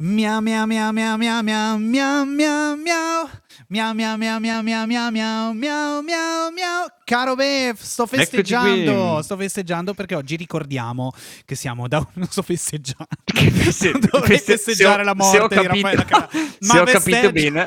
Miau miau miau miau miau miau miau miau miau Miau miau miau miau miau miau miau miau miau miau Caro Bev, sto festeggiando, sto festeggiando perché oggi ricordiamo che siamo da non sto festeggiando. Dovrei festeggiare la morte di Raffaella Carrà. se ho capito bene.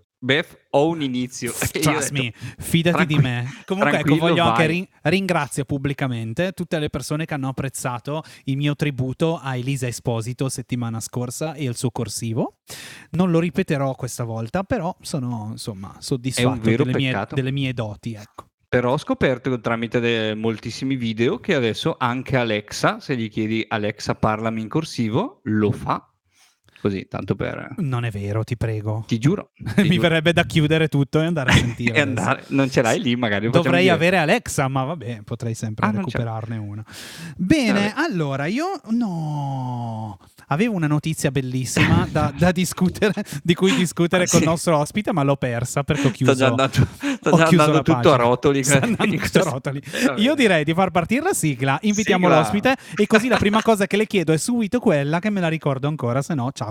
Beth, ho un inizio. Trust me, fidati di "Tranqui- me. Comunque, ecco, voglio anche vai." rin- ringrazio pubblicamente tutte le persone che hanno apprezzato il mio tributo a Elisa Esposito settimana scorsa e il suo corsivo. Non lo ripeterò questa volta, però sono insomma soddisfatto delle mie, delle mie doti. Ecco. Però ho scoperto tramite de- moltissimi video che adesso anche Alexa, se gli chiedi Alexa parlami in corsivo, lo fa. Così, tanto per... Non è vero, ti prego. Ti giuro. ti Mi giuro. verrebbe da chiudere tutto e andare a sentire. E andare, non ce l'hai lì magari. Dovrei avere Alexa, ma vabbè, potrei sempre Ah, recuperarne una. Bene, Vabbè. allora io no. Avevo una notizia bellissima da, da discutere, di cui discutere Ah, con sì. il nostro ospite, ma l'ho persa perché ho chiuso. Sta già andando, sta ho già chiuso andando tutto pagina. a rotoli. Tutto a rotoli. Io direi di far partire la sigla, invitiamo Sigla. l'ospite e così la prima cosa che le chiedo è subito quella che me la ricordo ancora, se no ciao,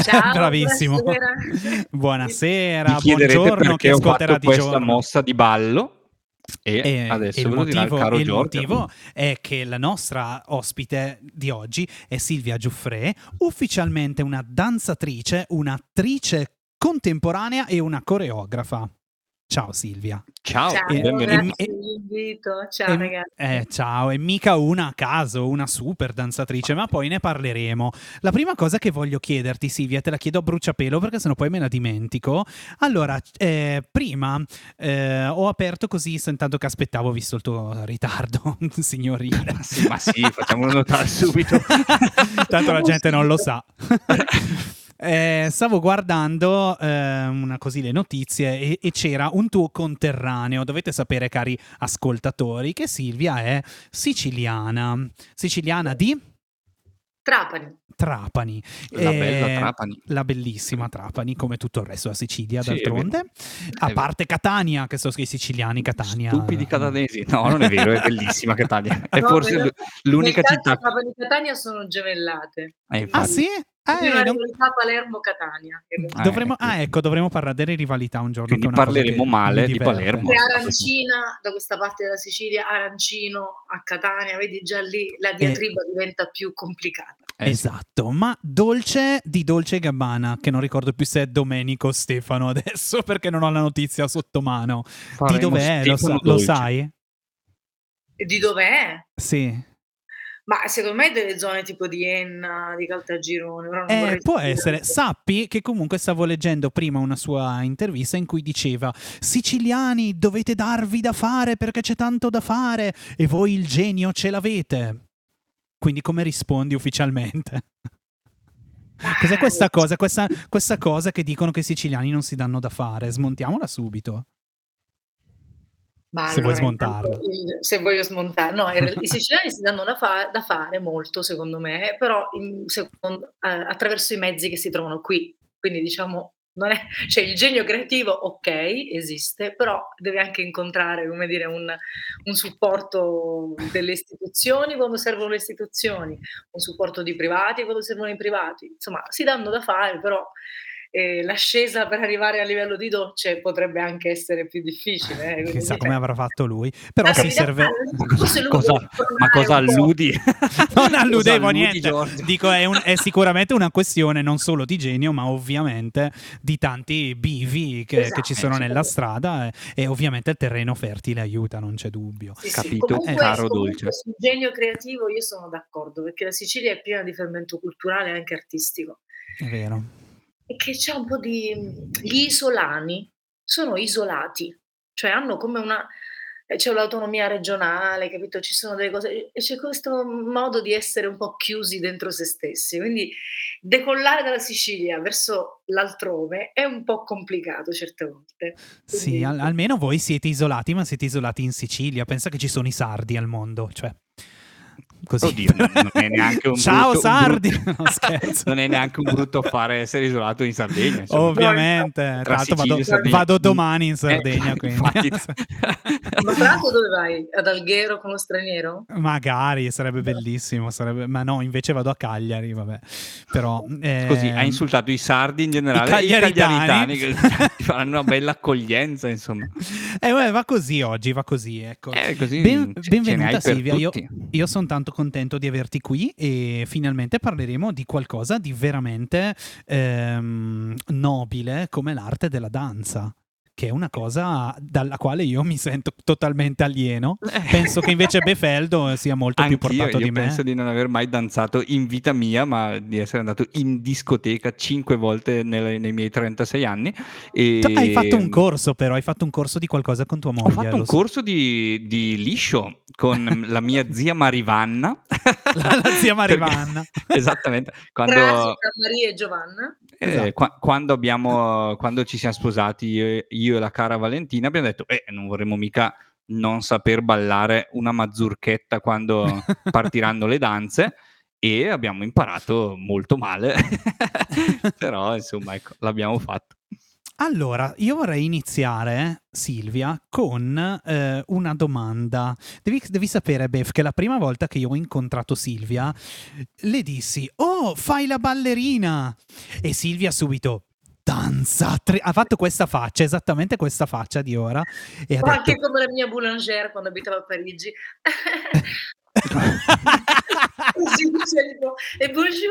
Ciao, Bravissimo. buonasera. Buonasera, buongiorno, ho ascolterà fatto di questa giorno. mossa di ballo. E, E adesso il il motivo, caro il Giorgio. motivo è che la nostra ospite di oggi è Silvia Giuffre, ufficialmente una danzatrice, un'attrice contemporanea e una coreografa. Ciao Silvia. Ciao, Ciao, e- benvenuto. grazie e- dell'invito. Ciao E- ragazzi. eh, ciao, e mica una a caso, una super danzatrice, ma poi ne parleremo. La prima cosa che voglio chiederti, Silvia, te la chiedo a bruciapelo perché sennò poi me la dimentico. Allora, eh, prima eh, ho aperto così, intanto che aspettavo, visto il tuo ritardo, signorina. Sì, ma sì, facciamolo notare subito. Tanto la gente non lo sa. Eh, stavo guardando eh, una così le notizie e, e c'era un tuo conterraneo. Dovete sapere, cari ascoltatori, che Silvia è siciliana. Siciliana di Trapani. Trapani. La bella Eh, Trapani. La bellissima Trapani, come tutto il resto della Sicilia, Sì, d'altronde. A parte Catania, che sono i siciliani, Catania. Stupidi catanesi. No, non è vero, è bellissima Catania. È No, forse però- l'unica città... Trapani e Catania sono gemellate. Eh, Ah, sì? Eh, una non- rivalità Palermo-Catania. in realtà. Ah, dovremmo, ecco. ah, ecco, dovremmo parlare delle rivalità un giorno. Quindi che parleremo che male di. Palermo. C'è Arancina da questa parte della Sicilia, Arancino a Catania, vedi già lì la diatriba diventa più complicata. Eh, sì. Esatto, ma Dolce di Dolce Gabbana, che non ricordo più se è Domenico o Stefano adesso perché non ho la notizia sotto mano. Di Faremo dov'è? Lo, sa- lo sai? Di dov'è? Sì. Ma secondo me delle zone tipo di Enna, di Caltagirone. Eh, può dire- essere. Sappi che comunque stavo leggendo prima una sua intervista in cui diceva: Siciliani, dovete darvi da fare perché c'è tanto da fare e voi il genio ce l'avete. Quindi, come rispondi ufficialmente? Cos'è questa cosa? Questa, questa cosa che dicono che i siciliani non si danno da fare? Smontiamola subito. Ma Se vuoi allora, smontarla. intanto il- se voglio smontare, no, i siciliani si danno da, fa- da fare molto, secondo me, però in- secondo- eh, attraverso i mezzi che si trovano qui. Quindi diciamo, è, cioè il genio creativo, ok, esiste, però deve anche incontrare, come dire, un, un supporto delle istituzioni quando servono le istituzioni, un supporto di privati quando servono i privati. Insomma, si danno da fare, però eh, l'ascesa per arrivare a livello di dolce potrebbe anche essere più difficile. Eh, Chissà come avrà fatto lui. Però si serve... Cosa, cosa, ma cosa alludi? non alludevo niente. Giorgio? Dico, è, un, è, sicuramente una questione non solo di genio, ma ovviamente di tanti bivi che, esatto, che ci sono nella strada e, e, ovviamente il terreno fertile aiuta, non c'è dubbio. Sì, Capito, sì. Comunque, caro dolce. Sul genio creativo io sono d'accordo, perché la Sicilia è piena di fermento culturale e anche artistico. È vero e che c'è un po' di gli isolani sono isolati, cioè hanno come una eh, c'è l'autonomia regionale, capito? Ci sono delle cose e c'è questo modo di essere un po' chiusi dentro se stessi. Quindi decollare dalla Sicilia verso l'altrove è un po' complicato certe volte. Quindi... Sì, al- almeno voi siete isolati, ma siete isolati in Sicilia. Pensa che ci sono i sardi al mondo, cioè Così. Oddio, non, è neanche un Ciao brutto, Sardi! Un brutto, no, non è neanche un brutto affare essere isolato in Sardegna. Insomma. Ovviamente, tra l'altro vado, vado, domani in Sardegna. Eh, quindi. Ma tra l'altro dove vai? Ad Alghero con lo straniero? Magari, sarebbe bellissimo, sarebbe... ma no, invece vado a Cagliari, vabbè. Però, eh... Così, hai insultato i sardi in generale, i cagliaritani, i cagliaritani che ti faranno una bella accoglienza, insomma. Eh, beh, va così oggi, va così, ecco. Eh, così ben, benvenuta Silvia, io, io sono tanto contento di averti qui e finalmente parleremo di qualcosa di veramente ehm, nobile come l'arte della danza che è una cosa dalla quale io mi sento totalmente alieno. Eh. Penso che invece Befeldo sia molto Anch'io, più portato di me. Penso di non aver mai danzato in vita mia, ma di essere andato in discoteca cinque volte nelle, nei miei 36 anni. E... Hai fatto un corso, però, hai fatto un corso di qualcosa con tua moglie. Ho fatto un so. corso di, di, liscio con la mia zia Marivanna. la, la zia Marivanna. Esattamente. Quando... Grazie Maria e Giovanna. Eh, esatto. qua, quando, abbiamo, quando ci siamo sposati io, io, e la cara Valentina abbiamo detto eh, non vorremmo mica non saper ballare una mazurchetta quando partiranno le danze. E abbiamo imparato molto male. Però insomma ecco l'abbiamo fatto allora, io vorrei iniziare, Silvia, con eh, una domanda. Devi, devi, sapere, Bev, che la prima volta che io ho incontrato Silvia, le dissi, oh, fai la ballerina! E Silvia subito, danza, tri- ha fatto questa faccia, esattamente questa faccia di ora. E ha anche detto... come la mia boulanger quando abitava a Parigi. Così dicevo, e bonjour!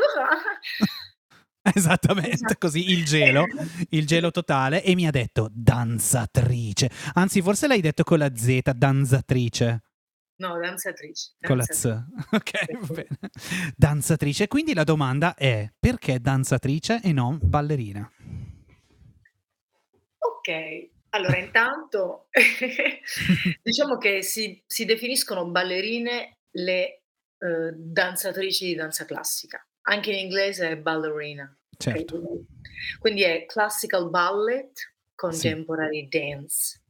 Esattamente esatto. così, il gelo, il gelo totale e mi ha detto danzatrice. Anzi, forse l'hai detto con la Z, danzatrice. No, danzatrice. Con la Z. Ok, va bene. Danzatrice. Quindi la domanda è perché danzatrice e non ballerina? Ok, allora intanto diciamo che si, si, definiscono ballerine le uh, danzatrici di danza classica anche in inglese è ballerina. Certo. Okay? Quindi è classical ballet, contemporary sì. dance.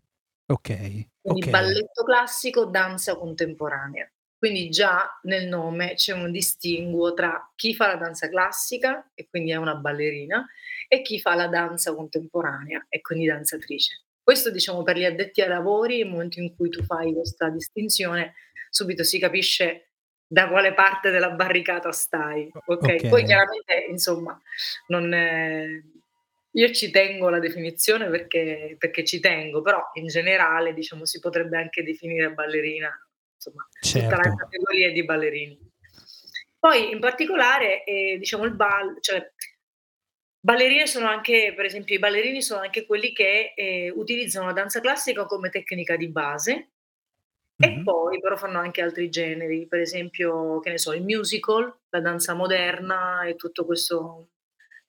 Ok. Quindi okay. balletto classico, danza contemporanea. Quindi già nel nome c'è un distinguo tra chi fa la danza classica e quindi è una ballerina e chi fa la danza contemporanea e quindi danzatrice. Questo diciamo per gli addetti ai lavori, nel momento in cui tu fai questa distinzione, subito si capisce da quale parte della barricata stai. Okay? ok, poi chiaramente, insomma, non è... io ci tengo alla definizione perché, perché, ci tengo, però in generale, diciamo, si potrebbe anche definire ballerina, insomma, certo. tutta la certo. categoria di ballerini. Poi, in particolare, eh, diciamo, il ball, cioè, ballerine sono anche, per esempio, i ballerini sono anche quelli che eh, utilizzano la danza classica come tecnica di base, e poi però fanno anche altri generi, per esempio, che ne so, il musical, la danza moderna e tutto questo,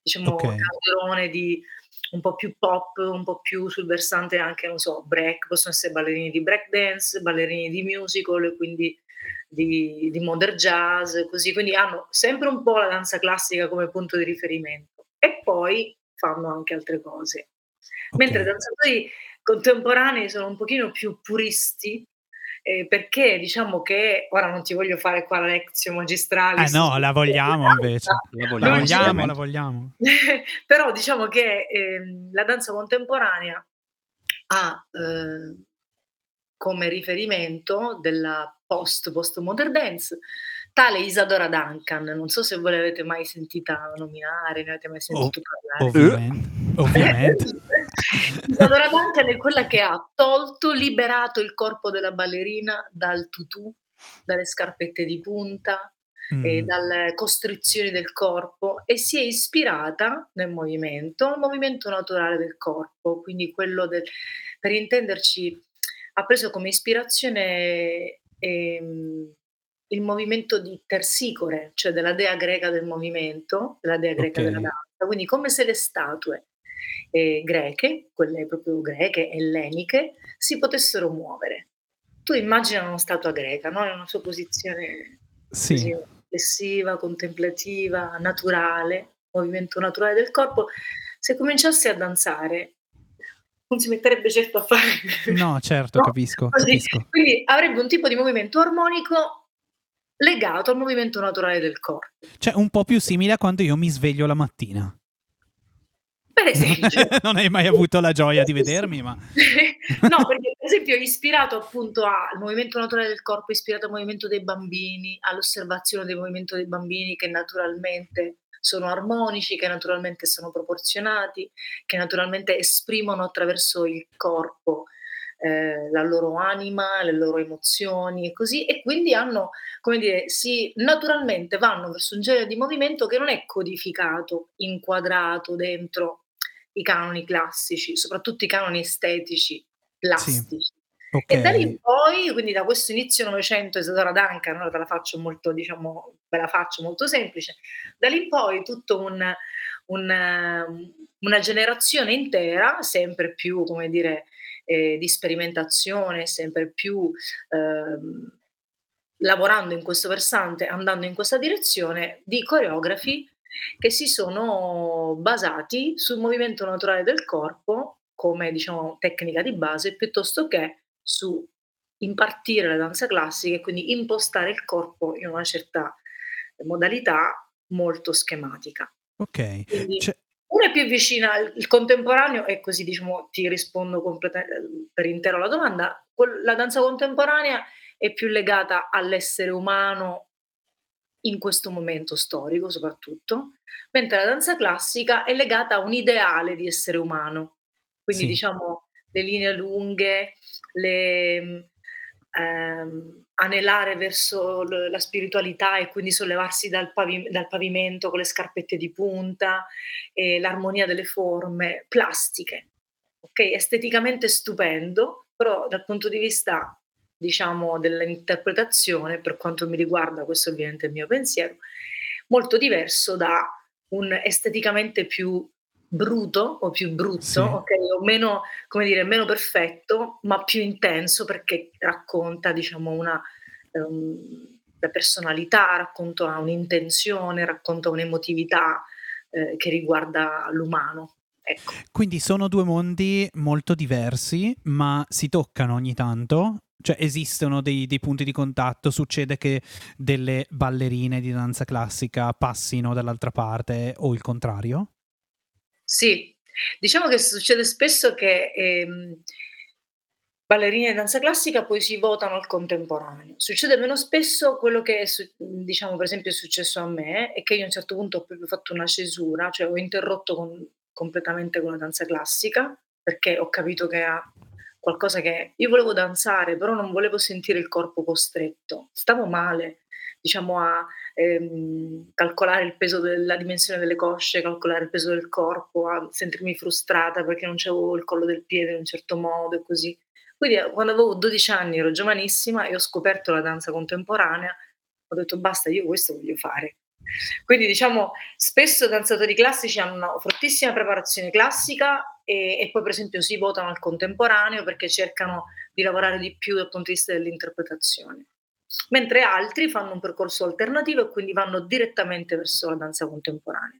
diciamo, Okay. calderone di un po' più pop, un po' più sul versante anche, non so, break, possono essere ballerini di break dance, ballerini di musical e quindi di di modern jazz, così. Quindi hanno sempre un po' la danza classica come punto di riferimento e poi fanno anche altre cose. Mentre i danzatori contemporanei sono un pochino più puristi eh, perché diciamo che ora non ti voglio fare qua la lezione magistrale. Eh no, la vogliamo invece. La vogliamo, la vogliamo, la vogliamo. Però diciamo che eh, la danza contemporanea ha eh, come riferimento della post post modern dance tale Isadora Duncan, non so se voi l'avete mai sentita nominare, ne avete mai sentito oh, parlare. Ovviamente. ovviamente. Isadora Duncan è quella che ha tolto, liberato il corpo della ballerina dal tutù, dalle scarpette di punta, mm. e dalle costrizioni del corpo e si è ispirata nel movimento al movimento naturale del corpo, quindi quello del, per intenderci, ha preso come ispirazione ehm, il movimento di Tersicore, cioè della dea greca del movimento, della dea greca okay. della danza, quindi come se le statue eh, greche, quelle proprio greche, elleniche, si potessero muovere. Tu immagina una statua greca, no? in una sua posizione sì. così, riflessiva, contemplativa, naturale, movimento naturale del corpo, se cominciassi a danzare non si metterebbe certo a fare. No, certo, no? capisco, capisco. Quindi avrebbe un tipo di movimento armonico legato al movimento naturale del corpo. Cioè un po' più simile a quando io mi sveglio la mattina. Per esempio. non hai mai avuto la gioia di vedermi, ma... no, perché per esempio è ispirato appunto al movimento naturale del corpo, ispirato al movimento dei bambini, all'osservazione del movimento dei bambini che naturalmente sono armonici, che naturalmente sono proporzionati, che naturalmente esprimono attraverso il corpo eh, la loro anima, le loro emozioni e così, e quindi hanno, come dire, si naturalmente vanno verso un genere di movimento che non è codificato, inquadrato dentro i canoni classici, soprattutto i canoni estetici, plastici. Sì. Okay. E da lì in poi, quindi da questo inizio Novecento, Isadora Duncan, ora te la faccio molto, diciamo, ve la faccio molto semplice, da lì in poi tutto un, un, una generazione intera, sempre più, come dire, eh, di sperimentazione, sempre più eh, lavorando in questo versante, andando in questa direzione, di coreografi che si sono basati sul movimento naturale del corpo come diciamo tecnica di base piuttosto che su impartire la danza classica e quindi impostare il corpo in una certa modalità molto schematica. Ok. Quindi, cioè... Una è più vicina al contemporaneo e così diciamo ti rispondo completa- per intero alla domanda. La danza contemporanea è più legata all'essere umano in questo momento storico soprattutto, mentre la danza classica è legata a un ideale di essere umano, quindi sì. diciamo le linee lunghe, le, ehm, anelare verso l- la spiritualità e quindi sollevarsi dal, pavi- dal, pavimento con le scarpette di punta, e l'armonia delle forme plastiche, ok? Esteticamente stupendo, però dal punto di vista diciamo, dell'interpretazione, per quanto mi riguarda, questo ovviamente è il mio pensiero, molto diverso da un esteticamente più bruto o più brutto, sì. okay? o meno, come dire, meno perfetto, ma più intenso perché racconta, diciamo, una um, personalità, racconta un'intenzione, racconta un'emotività eh, che riguarda l'umano. Ecco. Quindi sono due mondi molto diversi, ma si toccano ogni tanto cioè esistono dei, dei, punti di contatto, succede che delle ballerine di danza classica passino dall'altra parte o il contrario? Sì, diciamo che succede spesso che ehm, ballerine di danza classica poi si votano al contemporaneo. Succede meno spesso quello che, diciamo, per esempio è successo a me, è che io a un certo punto ho proprio fatto una cesura, cioè ho interrotto con, completamente con la danza classica, perché ho capito che ha qualcosa che io volevo danzare, però non volevo sentire il corpo costretto. Stavo male, diciamo, a ehm, calcolare il peso della dimensione delle cosce, calcolare il peso del corpo, a sentirmi frustrata perché non c'avevo il collo del piede in un certo modo e così. Quindi eh, quando avevo 12 anni, ero giovanissima e ho scoperto la danza contemporanea, ho detto basta, io questo voglio fare. Quindi diciamo, spesso danzatori classici hanno una fortissima preparazione classica e, e, poi per esempio si votano al contemporaneo perché cercano di lavorare di più dal punto di vista dell'interpretazione. Mentre altri fanno un percorso alternativo e quindi vanno direttamente verso la danza contemporanea.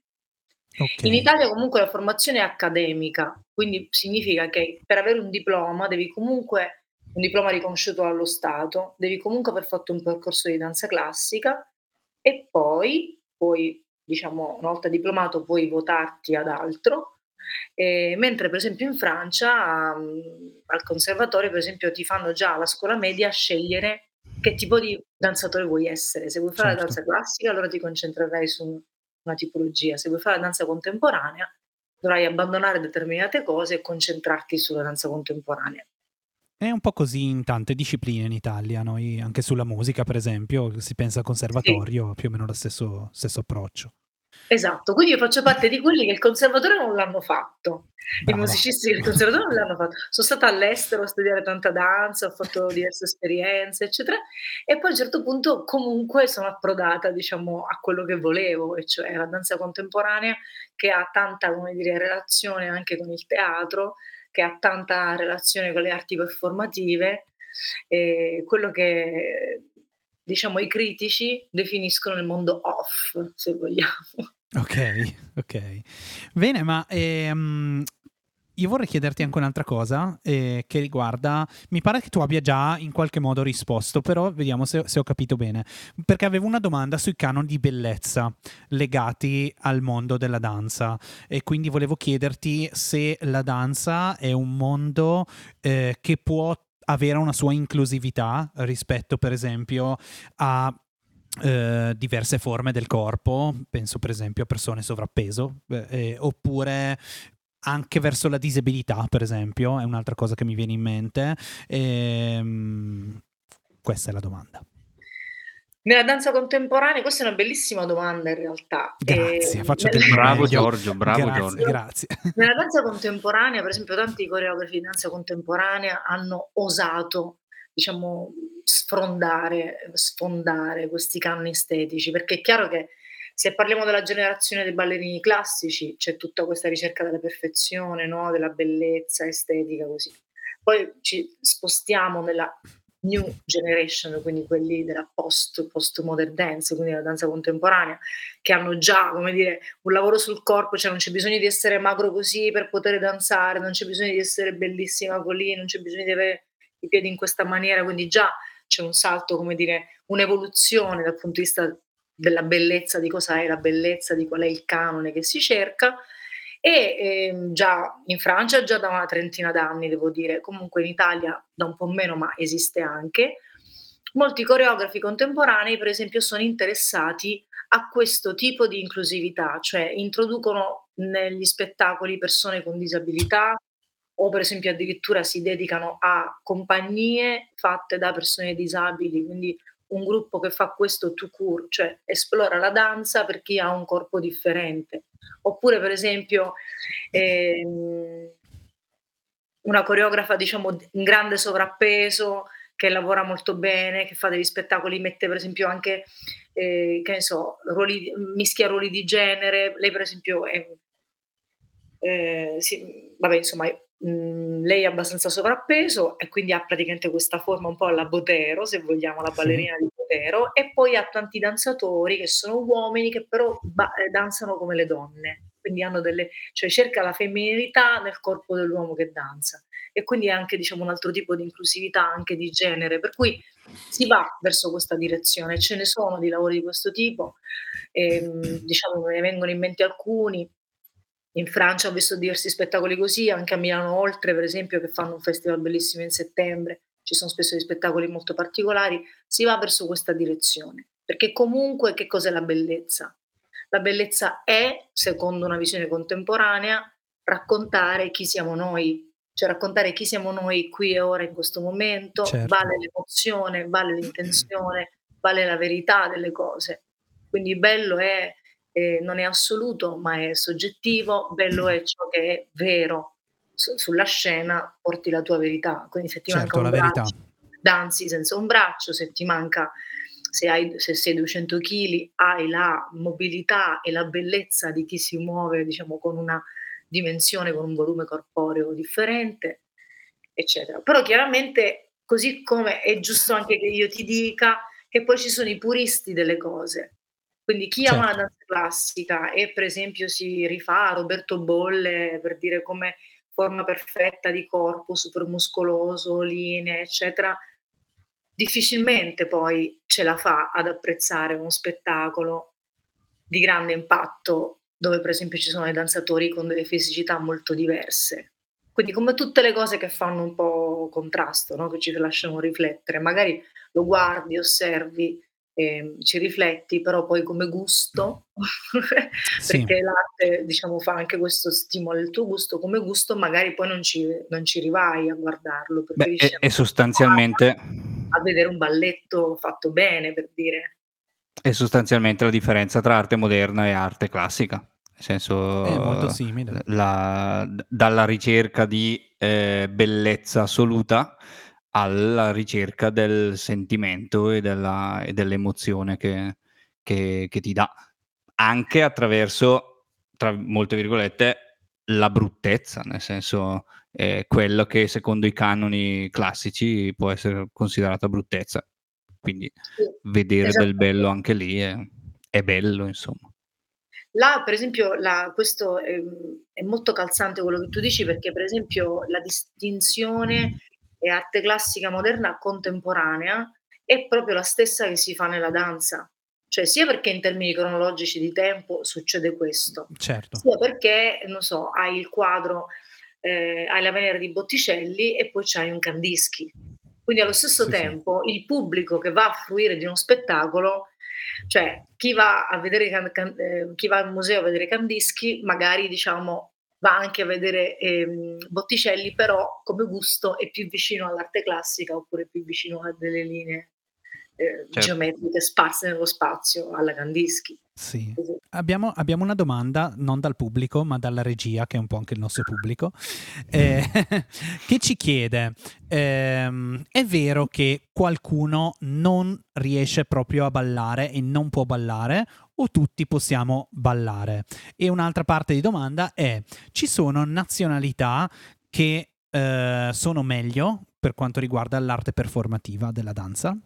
Okay. In Italia comunque la formazione è accademica, quindi significa che per avere un diploma devi comunque, un diploma riconosciuto dallo Stato, devi comunque aver fatto un percorso di danza classica e poi, poi diciamo, una volta diplomato puoi votarti ad altro eh, mentre per esempio in Francia um, al conservatorio per esempio ti fanno già alla scuola media scegliere che tipo di danzatore vuoi essere. Se vuoi fare la Certo. danza classica, allora ti concentrerai su una tipologia, se vuoi fare la danza contemporanea, dovrai abbandonare determinate cose e concentrarti sulla danza contemporanea. È un po' così in tante discipline in Italia, noi anche sulla musica, per esempio, si pensa al Sì. conservatorio, più o meno lo stesso stesso approccio. Esatto, quindi io faccio parte di quelli che il conservatorio non l'hanno fatto. I Brava. musicisti del conservatorio non l'hanno fatto. Sono stata all'estero a studiare tanta danza, ho fatto diverse esperienze, eccetera, e poi a un certo punto comunque sono approdata, diciamo, a quello che volevo, e cioè la danza contemporanea che ha tanta, come dire, relazione anche con il teatro, che ha tanta relazione con le arti performative, ehm, quello che, diciamo, i critici definiscono il mondo off, se vogliamo. Okay, okay. Bene, ma, ehm, io vorrei chiederti anche un'altra cosa, ehm, che riguarda mi pare che tu abbia già in qualche modo risposto, però vediamo se se ho capito bene. Perché avevo una domanda sui canoni di bellezza legati al mondo della danza e quindi volevo chiederti se la danza è un mondo, ehm, che può avere una sua inclusività rispetto, per esempio, a, ehm, diverse forme del corpo, penso per esempio a persone sovrappeso, ehm, oppure anche verso la disabilità, per esempio, è un'altra cosa che mi viene in mente. Ehm, questa è la domanda. Nella danza contemporanea questa è una bellissima domanda in realtà. Grazie, Ehm, faccio nel del mio Bravo. Giorgio, bravo Grazie, Giorgio. grazie. Nella danza contemporanea, per esempio, tanti coreografi di danza contemporanea hanno osato, diciamo, sfrondare, sfondare questi canoni estetici, perché è chiaro che se parliamo della generazione dei ballerini classici, c'è tutta questa ricerca della perfezione, no, della bellezza estetica, così. Poi ci spostiamo nella new generation, quindi quelli della post post-modern dance, quindi la danza contemporanea, che hanno già, come dire, un lavoro sul corpo, cioè non c'è bisogno di essere magro così per poter danzare, non c'è bisogno di essere bellissima così, non c'è bisogno di avere i piedi in questa maniera, quindi già c'è un salto, come dire, un'evoluzione dal punto di vista della bellezza, di cosa è la bellezza, di qual è il canone che si cerca. E ehm, già in Francia già da una trentina d'anni, devo dire, comunque in Italia da un po' meno, ma esiste anche. Molti coreografi contemporanei, per esempio, sono interessati a questo tipo di inclusività, cioè introducono negli spettacoli persone con disabilità o per esempio addirittura si dedicano a compagnie fatte da persone disabili, quindi un gruppo che fa questo tout court, cioè esplora la danza per chi ha un corpo differente. Oppure per esempio, ehm una coreografa diciamo in grande sovrappeso, che lavora molto bene, che fa degli spettacoli, mette per esempio anche, ehm, che ne so, ruoli mischia ruoli di genere. Lei per esempio è ehm, sì, vabbè insomma, lei è abbastanza sovrappeso e quindi ha praticamente questa forma un po' alla Botero, se vogliamo, la Sì. ballerina di Botero, e poi ha tanti danzatori che sono uomini che però ba ehm, danzano come le donne. Quindi hanno delle cioè cerca la femminilità nel corpo dell'uomo che danza. E quindi è anche diciamo un altro tipo di inclusività anche di genere, per cui si va verso questa direzione. Ce ne sono di lavori di questo tipo, ehm, diciamo me ne vengono in mente alcuni. In Francia ho visto diversi spettacoli così, anche a Milano Oltre per esempio, che fanno un festival bellissimo in settembre, ci son spesso degli spettacoli molto particolari, si va verso questa direzione. Perché comunque che cos'è la bellezza? La bellezza è, secondo una visione contemporanea, raccontare chi siamo noi, cioè raccontare chi siamo noi qui e ora in questo momento, Certo. vale l'emozione, vale l'intenzione, vale la verità delle cose. Quindi bello è ehm, non è assoluto, ma è soggettivo, bello è ciò che è vero. Su sulla scena porti la tua verità, quindi se ti manca Certo, un la verità. braccio, danzi senza un braccio, se ti manca se hai se sei 200 chili, hai la mobilità e la bellezza di chi si muove, diciamo, con una dimensione, con un volume corporeo differente, eccetera. Però chiaramente, così come è giusto anche che io ti dica che poi ci sono i puristi delle cose. Quindi chi ama la Certo. danza classica e per esempio si rifà a Roberto Bolle, per dire come forma perfetta di corpo, super muscoloso, linee, eccetera, difficilmente poi ce la fa ad apprezzare uno spettacolo di grande impatto, dove per esempio ci sono dei danzatori con delle fisicità molto diverse. Quindi come tutte le cose che fanno un po' contrasto, no, che ci lasciano riflettere, magari lo guardi, osservi, ehm, ci rifletti, però poi come gusto, Sì. perché l'arte diciamo fa anche questo stimolo il tuo gusto, come gusto magari poi non ci non ci rivai a guardarlo, Beh, e e sostanzialmente a vedere un balletto fatto bene, per dire. è sostanzialmente la differenza tra arte moderna e arte classica. Nel senso, È molto simile. la- dalla ricerca di eh, bellezza assoluta alla ricerca del sentimento e, della- e dell'emozione che, che- che ti dà, anche attraverso, tra molte virgolette, la bruttezza, nel senso eh, quello che secondo i canoni classici può essere considerata bruttezza. Quindi Sì, vedere del esattamente. bello anche lì è, è bello, insomma. Là, per esempio, la questo, ehm, è molto calzante quello che tu dici, perché per esempio la distinzione e arte classica moderna contemporanea è proprio la stessa che si fa nella danza. Cioè, sia perché in termini cronologici di tempo succede questo, Certo. sia perché, non so, hai il quadro, ehm, hai la Venere di Botticelli e poi c'hai un Kandinsky. Quindi allo stesso Sì, sì. tempo il pubblico che va a fruire di uno spettacolo cioè chi va a vedere ehm, chi va al museo a vedere Kandinsky magari diciamo va anche a vedere, ehm, Botticelli, però come gusto è più vicino all'arte classica oppure più vicino a delle linee, ehm, Certo. geometriche sparse nello spazio alla Kandinsky. Sì. Abbiamo, abbiamo una domanda non dal pubblico, ma dalla regia, che è un po' anche il nostro pubblico, eh, che ci chiede: ehm, è vero che qualcuno non riesce proprio a ballare e non può ballare, o tutti possiamo ballare? E un'altra parte di domanda è: ci sono nazionalità che eh, sono meglio per quanto riguarda l'arte performativa della danza?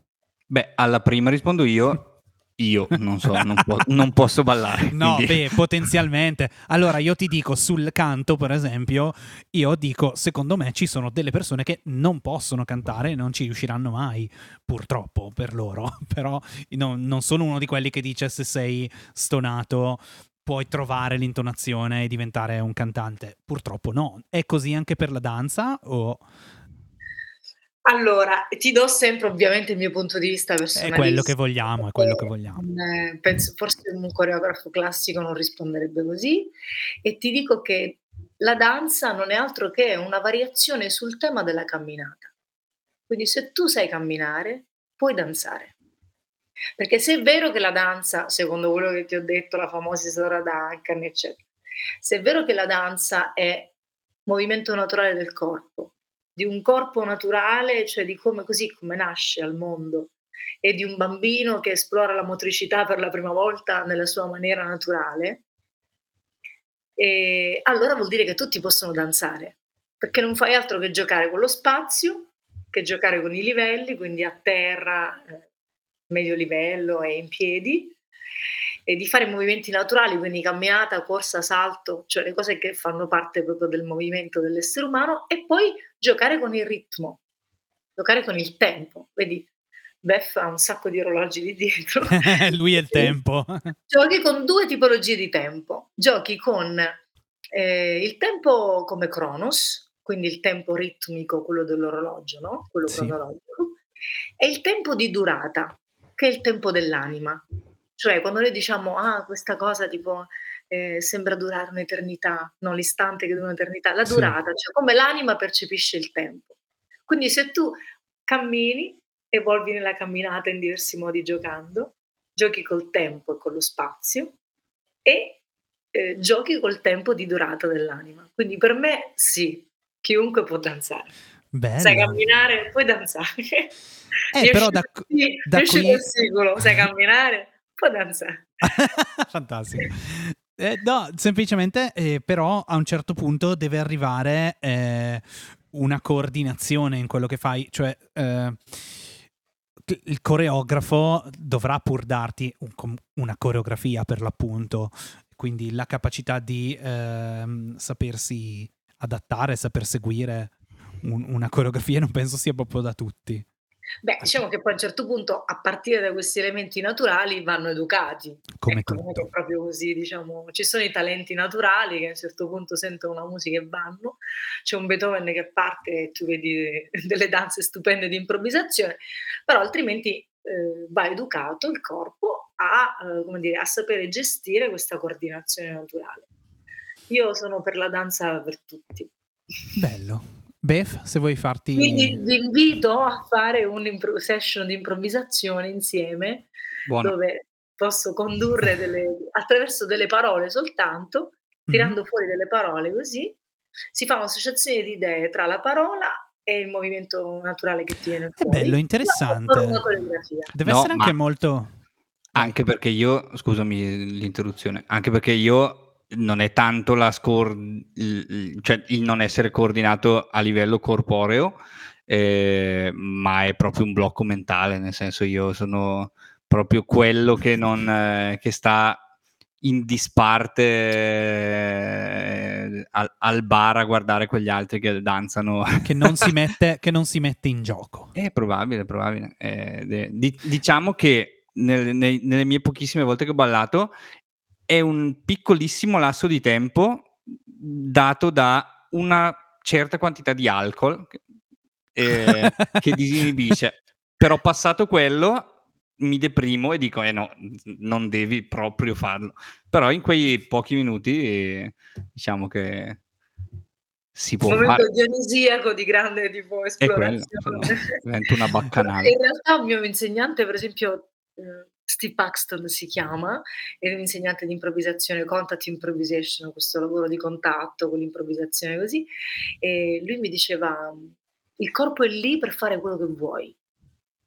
Beh, alla prima rispondo io. Io non so, non, po- non posso ballare. No, quindi- beh, potenzialmente. Allora, io ti dico sul canto, per esempio, io dico, secondo me ci sono delle persone che non possono cantare e non ci riusciranno mai, purtroppo per loro. Però no- non sono uno di quelli che dice se sei stonato puoi trovare l'intonazione e diventare un cantante. Purtroppo no. È così anche per la danza o Allora, ti do sempre ovviamente il mio punto di vista è personalissimo. quello che vogliamo, è quello che vogliamo. ehm, penso forse un coreografo classico non risponderebbe così e ti dico che la danza non è altro che una variazione sul tema della camminata. Quindi se tu sai camminare, puoi danzare. Perché se è vero che la danza, secondo quello che ti ho detto, la famosa Isadora Duncan, eccetera, se è vero che la danza è movimento naturale del corpo, di un corpo naturale, cioè di come così come nasce al mondo, e di un bambino che esplora la motricità per la prima volta nella sua maniera naturale, e allora vuol dire che tutti possono danzare, perché non fai altro che giocare con lo spazio, che giocare con i livelli, quindi a terra, eh, medio livello e in piedi, e di fare movimenti naturali, quindi camminata, corsa, salto, cioè le cose che fanno parte proprio del movimento dell'essere umano, e poi giocare con il ritmo, giocare con il tempo. Vedi, Beth ha un sacco di orologi lì dietro. Lui è il tempo. Giochi con due tipologie di tempo. Giochi con eh, il tempo come Cronos, quindi il tempo ritmico, quello dell'orologio, no? quello Sì. cronologico, e il tempo di durata, che è il tempo dell'anima. Cioè, quando noi diciamo, ah, questa cosa tipo eh, sembra durare un'eternità, no, l'istante che dura un'eternità, la Sì. durata, cioè come l'anima percepisce il tempo. Quindi se tu cammini, evolvi nella camminata in diversi modi giocando, giochi col tempo e con lo spazio e eh, giochi col tempo di durata dell'anima. Quindi per me sì, chiunque può danzare. Sai Bello. camminare, puoi danzare. Eh, però da, Sì, da qui... secolo, sai camminare, puoi danzare. Fantastico. Eh, no, semplicemente, eh, però a un certo punto deve arrivare eh, una coordinazione in quello che fai, cioè eh, il coreografo dovrà pur darti un una coreografia per l'appunto, quindi la capacità di ehm, sapersi adattare, saper seguire un- una coreografia non penso sia proprio da tutti. Beh, diciamo che poi a un certo punto, a partire da questi elementi naturali, vanno educati. Come Ecco, è tutto. proprio così, diciamo. Ci sono i talenti naturali che a un certo punto sentono la musica e vanno. C'è un Beethoven che parte e tu vedi delle danze stupende di improvvisazione, però altrimenti, ehm, va educato il corpo a, come dire, a sapere gestire questa coordinazione naturale. Io sono per la danza per tutti. Bello. Beth, se vuoi Quindi farti vi invito a fare un'impro session di improvvisazione insieme, Buono. dove posso condurre delle attraverso delle parole soltanto, Mh-mh. tirando fuori delle parole così, si fa un'associazione di idee tra la parola e il movimento naturale che ti viene È fuori. bello, interessante. una coreografia. Deve No, essere anche molto anche perché io scusami l'interruzione, anche perché io non è tanto la scor il cioè il non essere coordinato a livello corporeo, ehm, ma è proprio un blocco mentale, nel senso io sono proprio quello che non che sta in disparte al al bar a guardare quegli altri che danzano. Che non si mette che non si mette in gioco. È probabile, è probabile. De di diciamo che nel nei nelle mie pochissime volte che ho ballato è un piccolissimo lasso di tempo, dato da una certa quantità di alcol che ehm, che disinibisce. Però passato quello mi deprimo e dico: "Eh no, non devi proprio farlo." Però in quei pochi minuti diciamo che si può Momento fare. dionisiaco di grande tipo È quello, esplorazione. divento una baccanale. in realtà un mio insegnante, per esempio, Steve Paxton si chiama, è un insegnante di improvvisazione, contact improvisation, questo lavoro di contatto con l'improvvisazione così, e lui mi diceva: "Il corpo è lì per fare quello che vuoi.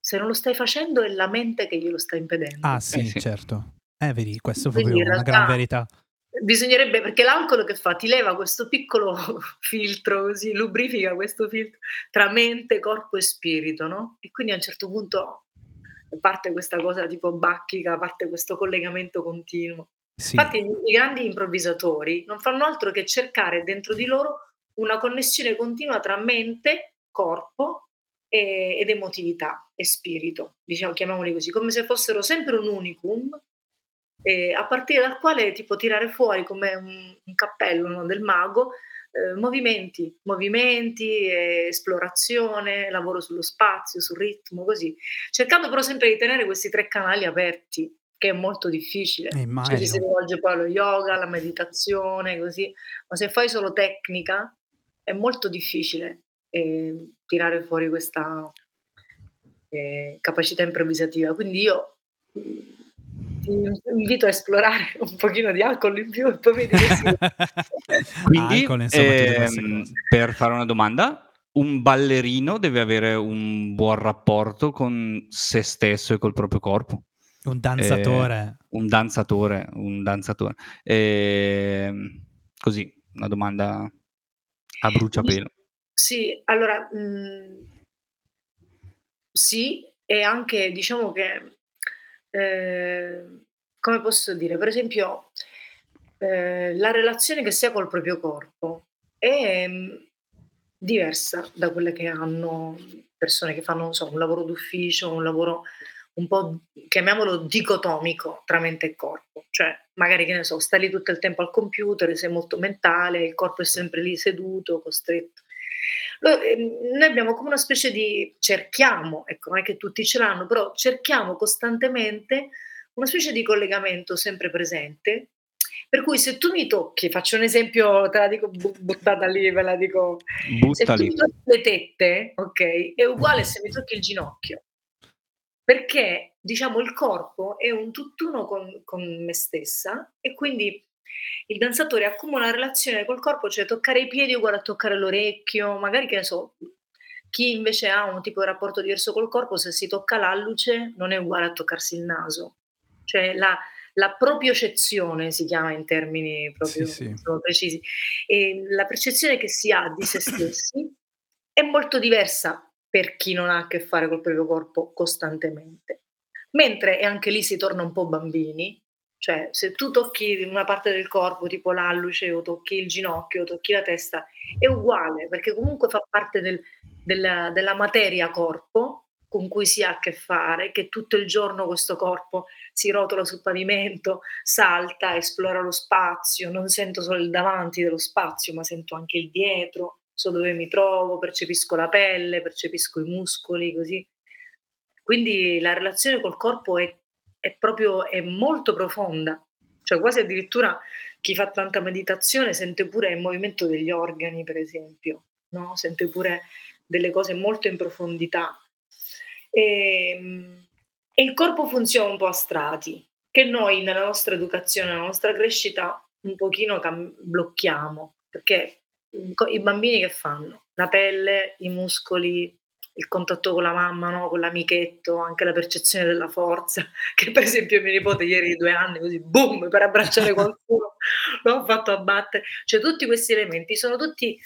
Se non lo stai facendo è la mente che glielo sta impedendo." Ah Eh sì, sì. certo. Eh vedi, questo è una gran verità. bisognerebbe perché l'alcol che fa? Ti leva questo piccolo filtro così, lubrifica questo filtro tra mente, corpo e spirito, no, e quindi a un certo punto parte questa cosa tipo bacchica, parte questo collegamento continuo. Sì. Infatti i grandi improvvisatori non fanno altro che cercare dentro di loro una connessione continua tra mente, corpo, e ed emotività e spirito, diciamo chiamiamoli così, come se fossero sempre un unicum, ehm, a partire dal quale tipo tirare fuori come un un cappello, no, del mago, uhm, movimenti, movimenti, ehm, esplorazione, lavoro sullo spazio, sul ritmo, così. Cercando però sempre di tenere questi 3 canali aperti, che è molto difficile. Eh, Cioè ci si rivolge poi allo yoga, alla meditazione, così, ma se fai solo tecnica è molto difficile, ehm, tirare fuori questa ehm, capacità improvvisativa. Quindi io, invito a esplorare un pochino di alcol in più e poi vedi. Quindi, Alcol, insomma, ehm, per fare una domanda, un ballerino deve avere un buon rapporto con se stesso e col proprio corpo? Un danzatore. un danzatore un danzatore. Ehm, così, una domanda a bruciapelo. Sì, allora, mhmm sì, e anche diciamo che, ehm, come posso dire, per esempio, ehm, la relazione che si ha col proprio corpo è, mhmm, diversa da quelle che hanno persone che fanno, so, un lavoro d'ufficio, un lavoro un po' chiamiamolo dicotomico tra mente e corpo. Cioè, magari che ne so, stai lì tutto il tempo al computer, sei molto mentale, il corpo è sempre lì seduto, costretto. Noi ehm, noi abbiamo come una specie di cerchiamo, ecco, non è che tutti ce l'hanno, però cerchiamo costantemente una specie di collegamento sempre presente, per cui se tu mi tocchi, faccio un esempio, te la dico bu buttata lì, ve la dico. Se tu mi tocchi le tette, okay, è uguale se mi tocchi il ginocchio. Perché, diciamo, il corpo è un tutt'uno con con me stessa e quindi il danzatore come una relazione col corpo, cioè toccare i piedi è uguale a toccare l'orecchio, magari che ne so, chi invece ha un tipo di rapporto diverso col corpo, se si tocca l'alluce non è uguale a toccarsi il naso. Cioè la la propiocezione si chiama in termini Sì, proprio sì. sono precisi. Ehm, la percezione che si ha di se stessi è molto diversa per chi non ha a che fare col proprio corpo costantemente. Mentre, e anche lì si torna un po' bambini, cioè se tu tocchi una parte del corpo, tipo l'alluce o tocchi il ginocchio o tocchi la testa, è uguale, perché comunque fa parte del della della materia corpo con cui si ha a che fare, che tutto il giorno questo corpo si rotola sul pavimento, salta, esplora lo spazio, non sento solo il davanti dello spazio, ma sento anche il dietro, so dove mi trovo, percepisco la pelle, percepisco i muscoli, così. Quindi la relazione col corpo è, è proprio è molto profonda, cioè quasi addirittura chi fa tanta meditazione sente pure il movimento degli organi, per esempio, no? sente pure delle cose molto in profondità. E, ehm, e il corpo funziona un po' a strati, che noi nella nostra educazione, nella nostra crescita, un pochino cam- blocchiamo, perché i bambini che fanno? La pelle, i muscoli, il contatto con la mamma, no? con l'amichetto, anche la percezione della forza, che per esempio mio nipote ieri di due anni così, boom, per abbracciare qualcuno, l'ho fatto abbattere. Cioè tutti questi elementi sono tutti,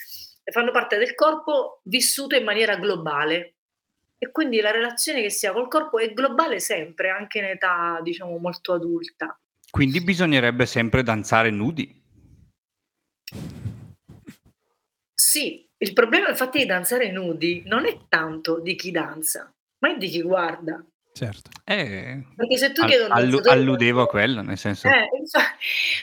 fanno parte del corpo vissuto in maniera globale. E quindi la relazione che si ha col corpo è globale sempre, anche in età, diciamo, molto adulta. Quindi bisognerebbe sempre danzare nudi. Sì, il problema infatti di danzare nudi non è tanto di chi danza, ma è di chi guarda. Certo. Eh, Perché se tu al- chiedi a allu- alludevo a quello, nel senso... Eh,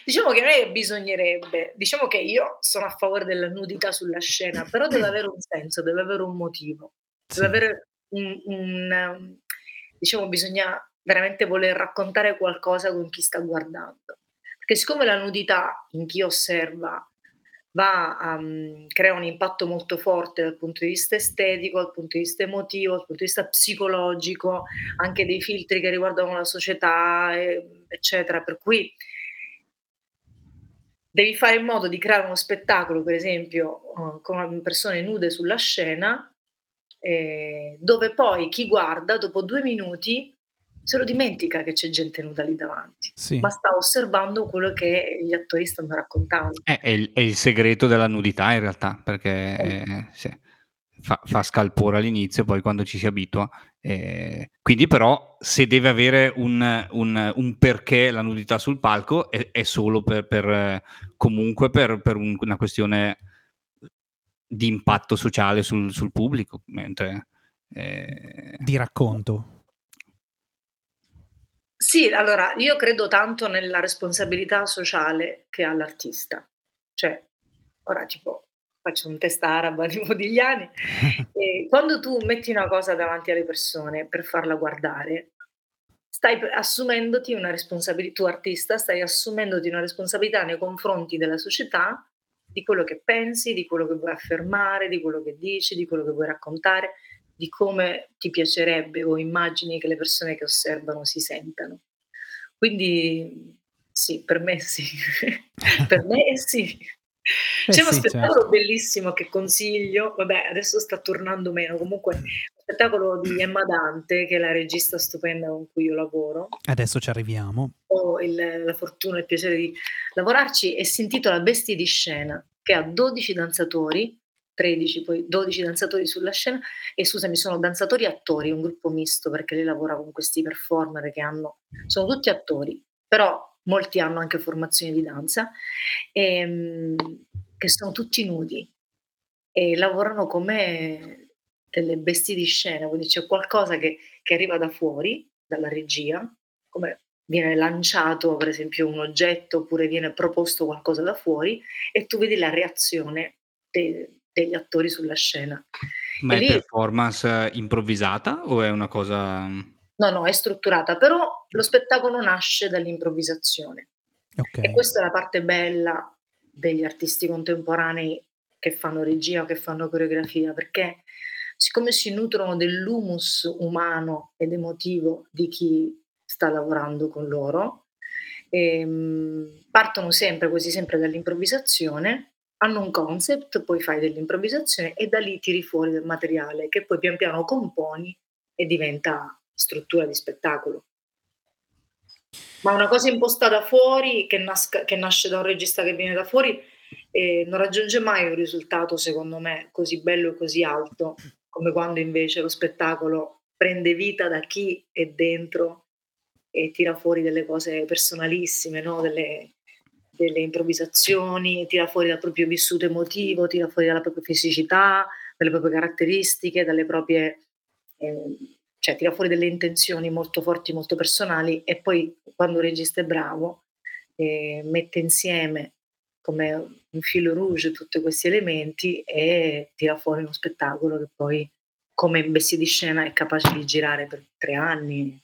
diciamo che non è che bisognerebbe, diciamo che io sono a favore della nudità sulla scena, però deve avere un senso, deve avere un motivo, Sì. deve avere un, un, um, diciamo, bisogna veramente voler raccontare qualcosa con chi sta guardando. Perché siccome la nudità in chi osserva va um, crea un impatto molto forte dal punto di vista estetico, dal punto di vista emotivo, dal punto di vista psicologico, anche dei filtri che riguardano la società, eh, eccetera. Per cui devi fare in modo di creare uno spettacolo, per esempio, uh, con persone nude sulla scena, eh, dove poi chi guarda dopo due minuti se lo dimentica che c'è gente nuda lì davanti, Sì. ma sta osservando quello che gli attori stanno raccontando. Eh, è, il, è il segreto della nudità in realtà, perché Eh. sì, fa, fa scalpore all'inizio, poi quando ci si abitua. eh, quindi però se deve avere un, un- un perché la nudità sul palco è, è solo per, per, comunque per, per un- una questione di impatto sociale sul, sul pubblico, mentre... eh, Di racconto. Sì, allora io credo tanto nella responsabilità sociale che ha l'artista. Cioè, ora tipo faccio un test araba di Modigliani, quando tu metti una cosa davanti alle persone per farla guardare, stai assumendoti una responsabilità, tu artista stai assumendoti una responsabilità nei confronti della società, di quello che pensi, di quello che vuoi affermare, di quello che dici, di quello che vuoi raccontare, di come ti piacerebbe o immagini che le persone che osservano si sentano. Quindi sì, per me sì, per me sì. Eh C'è uno sì, spettacolo certo. bellissimo che consiglio, vabbè adesso sta tornando meno, comunque lo spettacolo di Emma Dante, che è la regista stupenda con cui io lavoro, Adesso ci arriviamo. ho il- la fortuna e il piacere di lavorarci e si intitola Bestie di scena, che ha 12 danzatori, 13 poi 12 danzatori sulla scena. E scusami sono danzatori e attori, un gruppo misto perché lei lavora con questi performer che hanno, sono tutti attori, però molti hanno anche formazioni di danza, ehm, che sono tutti nudi e lavorano come delle bestie di scena, quindi c'è qualcosa che, che arriva da fuori, dalla regia, come viene lanciato per esempio un oggetto oppure viene proposto qualcosa da fuori e tu vedi la reazione degli attori sulla scena. ma E è lì- performance improvvisata o è una cosa... No, no, è strutturata, però lo spettacolo nasce dall'improvvisazione. Ok. E questa è la parte bella degli artisti contemporanei che fanno regia o che fanno coreografia, perché siccome si nutrono dell'humus umano ed emotivo di chi sta lavorando con loro, ehm, partono sempre, quasi sempre dall'improvvisazione, hanno un concept, poi fai dell'improvvisazione e da lì tiri fuori del materiale che poi pian piano componi e diventa struttura di spettacolo. Ma una cosa impostata fuori, che, nasca- che nasce da un regista che viene da fuori, eh, non raggiunge mai un risultato, secondo me, così bello e così alto, come quando invece lo spettacolo prende vita da chi è dentro e tira fuori delle cose personalissime, no? delle, delle improvvisazioni, tira fuori dal proprio vissuto emotivo, tira fuori dalla propria fisicità, dalle proprie caratteristiche, dalle proprie... eh, cioè tira fuori delle intenzioni molto forti, molto personali e poi quando un regista è bravo eh, mette insieme come un filo rouge tutti questi elementi e tira fuori uno spettacolo che poi come bestia di scena è capace di girare per tre anni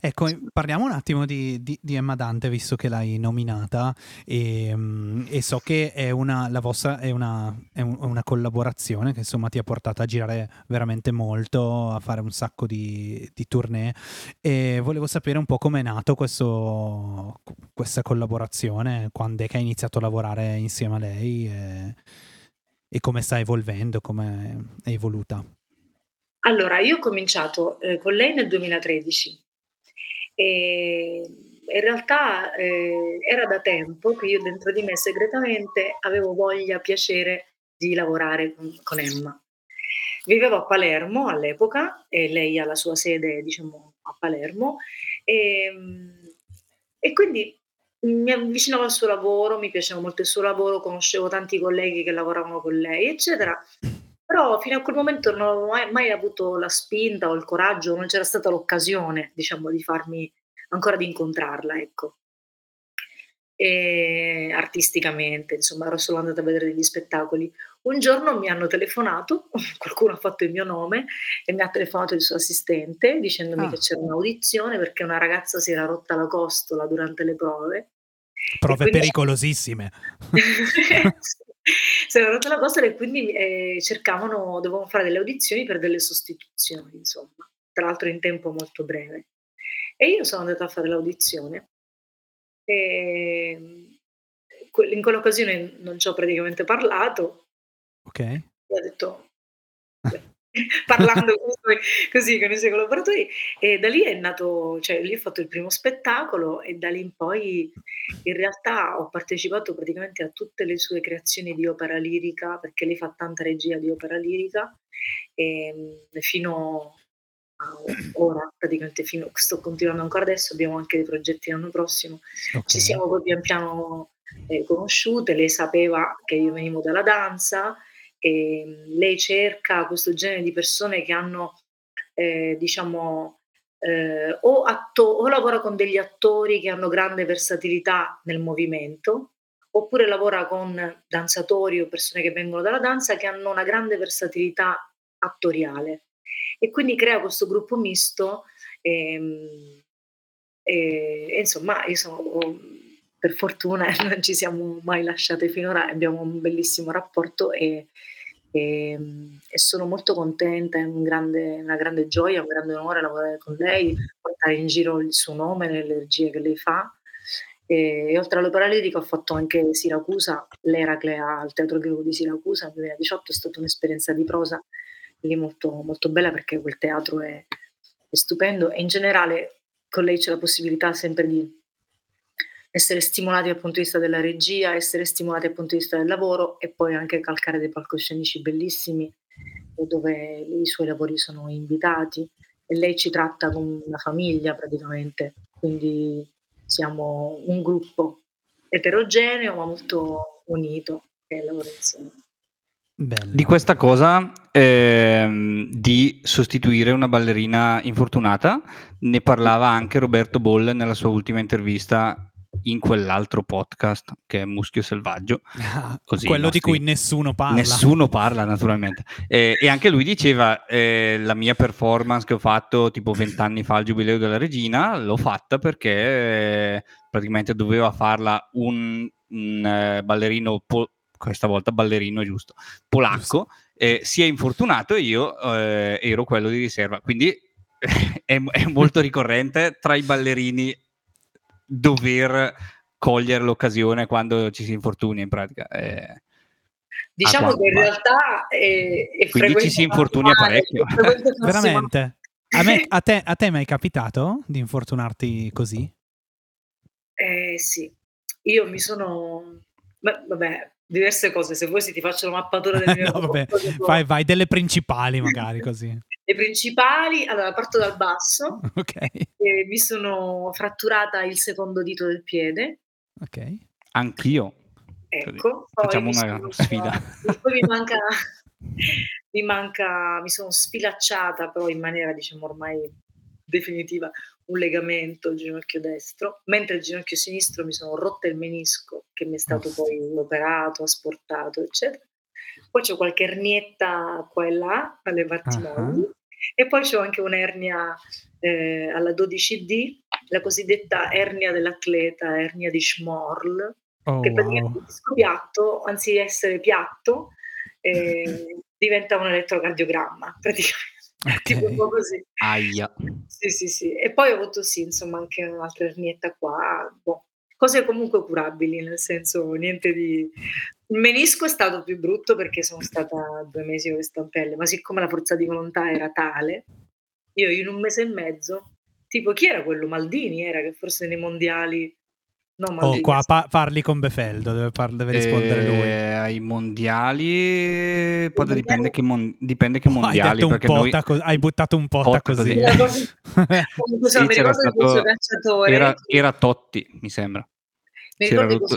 Ecco, parliamo un attimo di, di, di, Emma Dante, visto che l'hai nominata, e, mm, e so che è una, la vostra è una, è un, una, collaborazione che insomma ti ha portato a girare veramente molto, a fare un sacco di, di tournée, e volevo sapere un po' come è nato questo, questa collaborazione, quando è che hai iniziato a lavorare insieme a lei e, e come sta evolvendo, come è evoluta. Allora, io ho cominciato eh, con lei nel 2013 e in realtà eh, era da tempo che io dentro di me segretamente avevo voglia, piacere di lavorare con, Emma. Vivevo a Palermo all'epoca e lei ha la sua sede, diciamo, a Palermo e, e quindi mi avvicinavo al suo lavoro, mi piaceva molto il suo lavoro, conoscevo tanti colleghi che lavoravano con lei, eccetera. Però fino a quel momento non avevo mai, mai avuto la spinta o il coraggio, non c'era stata l'occasione, diciamo, di farmi ancora di incontrarla, ecco. E artisticamente, insomma, ero solo andata a vedere degli spettacoli. Un giorno mi hanno telefonato, qualcuno ha fatto il mio nome e mi ha telefonato il suo assistente dicendomi ah. che c'era un'audizione perché una ragazza si era rotta la costola durante le prove. Prove quindi... pericolosissime. si era rotta la costola e quindi eh, cercavano, dovevamo fare delle audizioni per delle sostituzioni, insomma, tra l'altro in tempo molto breve. E io sono andata a fare l'audizione e in quell'occasione non ci ho praticamente parlato. Ok. Ho detto, parlando così con i suoi collaboratori e da lì è nato, cioè lì ho fatto il primo spettacolo e da lì in poi in realtà ho partecipato praticamente a tutte le sue creazioni di opera lirica perché lei fa tanta regia di opera lirica e ehm, fino a ora praticamente fino, sto continuando ancora adesso abbiamo anche dei progetti l'anno prossimo okay. ci siamo poi pian piano eh, conosciute lei sapeva che io venivo dalla danza e lei cerca questo genere di persone che hanno, eh, diciamo, eh, o, atto- o lavora con degli attori che hanno grande versatilità nel movimento, oppure lavora con danzatori o persone che vengono dalla danza che hanno una grande versatilità attoriale. E quindi crea questo gruppo misto. Ehm, e, e insomma, io sono per fortuna non ci siamo mai lasciate finora, abbiamo un bellissimo rapporto e, e, e sono molto contenta, è un grande, una grande gioia, un grande onore lavorare con lei, portare in giro il suo nome, le energie che lei fa. E, e oltre all'opera lirica ho fatto anche Siracusa, l'Eracle al Teatro Greco di Siracusa nel 2018, è stata un'esperienza di prosa lì molto, molto bella perché quel teatro è, è stupendo e in generale con lei c'è la possibilità sempre di essere stimolati dal punto di vista della regia, essere stimolati dal punto di vista del lavoro e poi anche calcare dei palcoscenici bellissimi dove i suoi lavori sono invitati e lei ci tratta come una famiglia praticamente, quindi siamo un gruppo eterogeneo ma molto unito che lavora insieme. Bello. Di questa cosa ehm, di sostituire una ballerina infortunata ne parlava anche Roberto Boll nella sua ultima intervista in quell'altro podcast che è Muschio Selvaggio. Così, quello nostri... di cui nessuno parla. Nessuno parla, naturalmente. e, e anche lui diceva: eh, La mia performance che ho fatto tipo vent'anni fa al Giubileo della Regina l'ho fatta perché eh, praticamente doveva farla un, un eh, ballerino, po- questa volta ballerino giusto, polacco. Eh, si è infortunato e io eh, ero quello di riserva. Quindi è, è molto ricorrente tra i ballerini dover cogliere l'occasione quando ci si infortuna in pratica. Eh, diciamo che in realtà è, è quindi ci si infortuna parecchio. Veramente? A, me, a, te, a te mi è capitato di infortunarti così? Eh sì, io mi sono... Beh, vabbè, diverse cose, se vuoi se ti faccio la mappatura del mio... no, vabbè, vai, vai, delle principali magari così. Le principali, allora parto dal basso. Ok. E mi sono fratturata il secondo dito del piede. Ok. Anch'io. Ecco. Facciamo una sono, sfida. Poi mi manca, mi manca, mi sono sfilacciata però in maniera diciamo ormai definitiva un legamento al ginocchio destro, mentre il ginocchio sinistro mi sono rotta il menisco che mi è stato poi operato, asportato, eccetera. Poi c'ho qualche ernietta qua e là alle parti uh-huh. e poi c'ho anche un'ernia eh, alla 12D, la cosiddetta ernia dell'atleta, ernia di Schmorl, oh, che praticamente wow. il piatto, anziché essere piatto, eh, diventa un elettrocardiogramma praticamente. Okay. tipo un po' così. Aia. Sì, sì, sì. E poi ho avuto sì, insomma, anche un'altra ernietta qua. Boh. Cose comunque curabili, nel senso niente di... Il menisco è stato più brutto perché sono stata due mesi con le stampelle, ma siccome la forza di volontà era tale, io in un mese e mezzo, tipo chi era quello? Maldini era che forse nei mondiali No, oh, qua pa- parli con Befeldo, deve, par- deve rispondere lui. Eh, ai mondiali, poi mondiali... dipende che, mon- dipende che mondiali. Hai, perché noi... co- hai buttato un po' così. così. sì, c'era stato... era, era, Totti, mi sembra. Mi c'era rotto,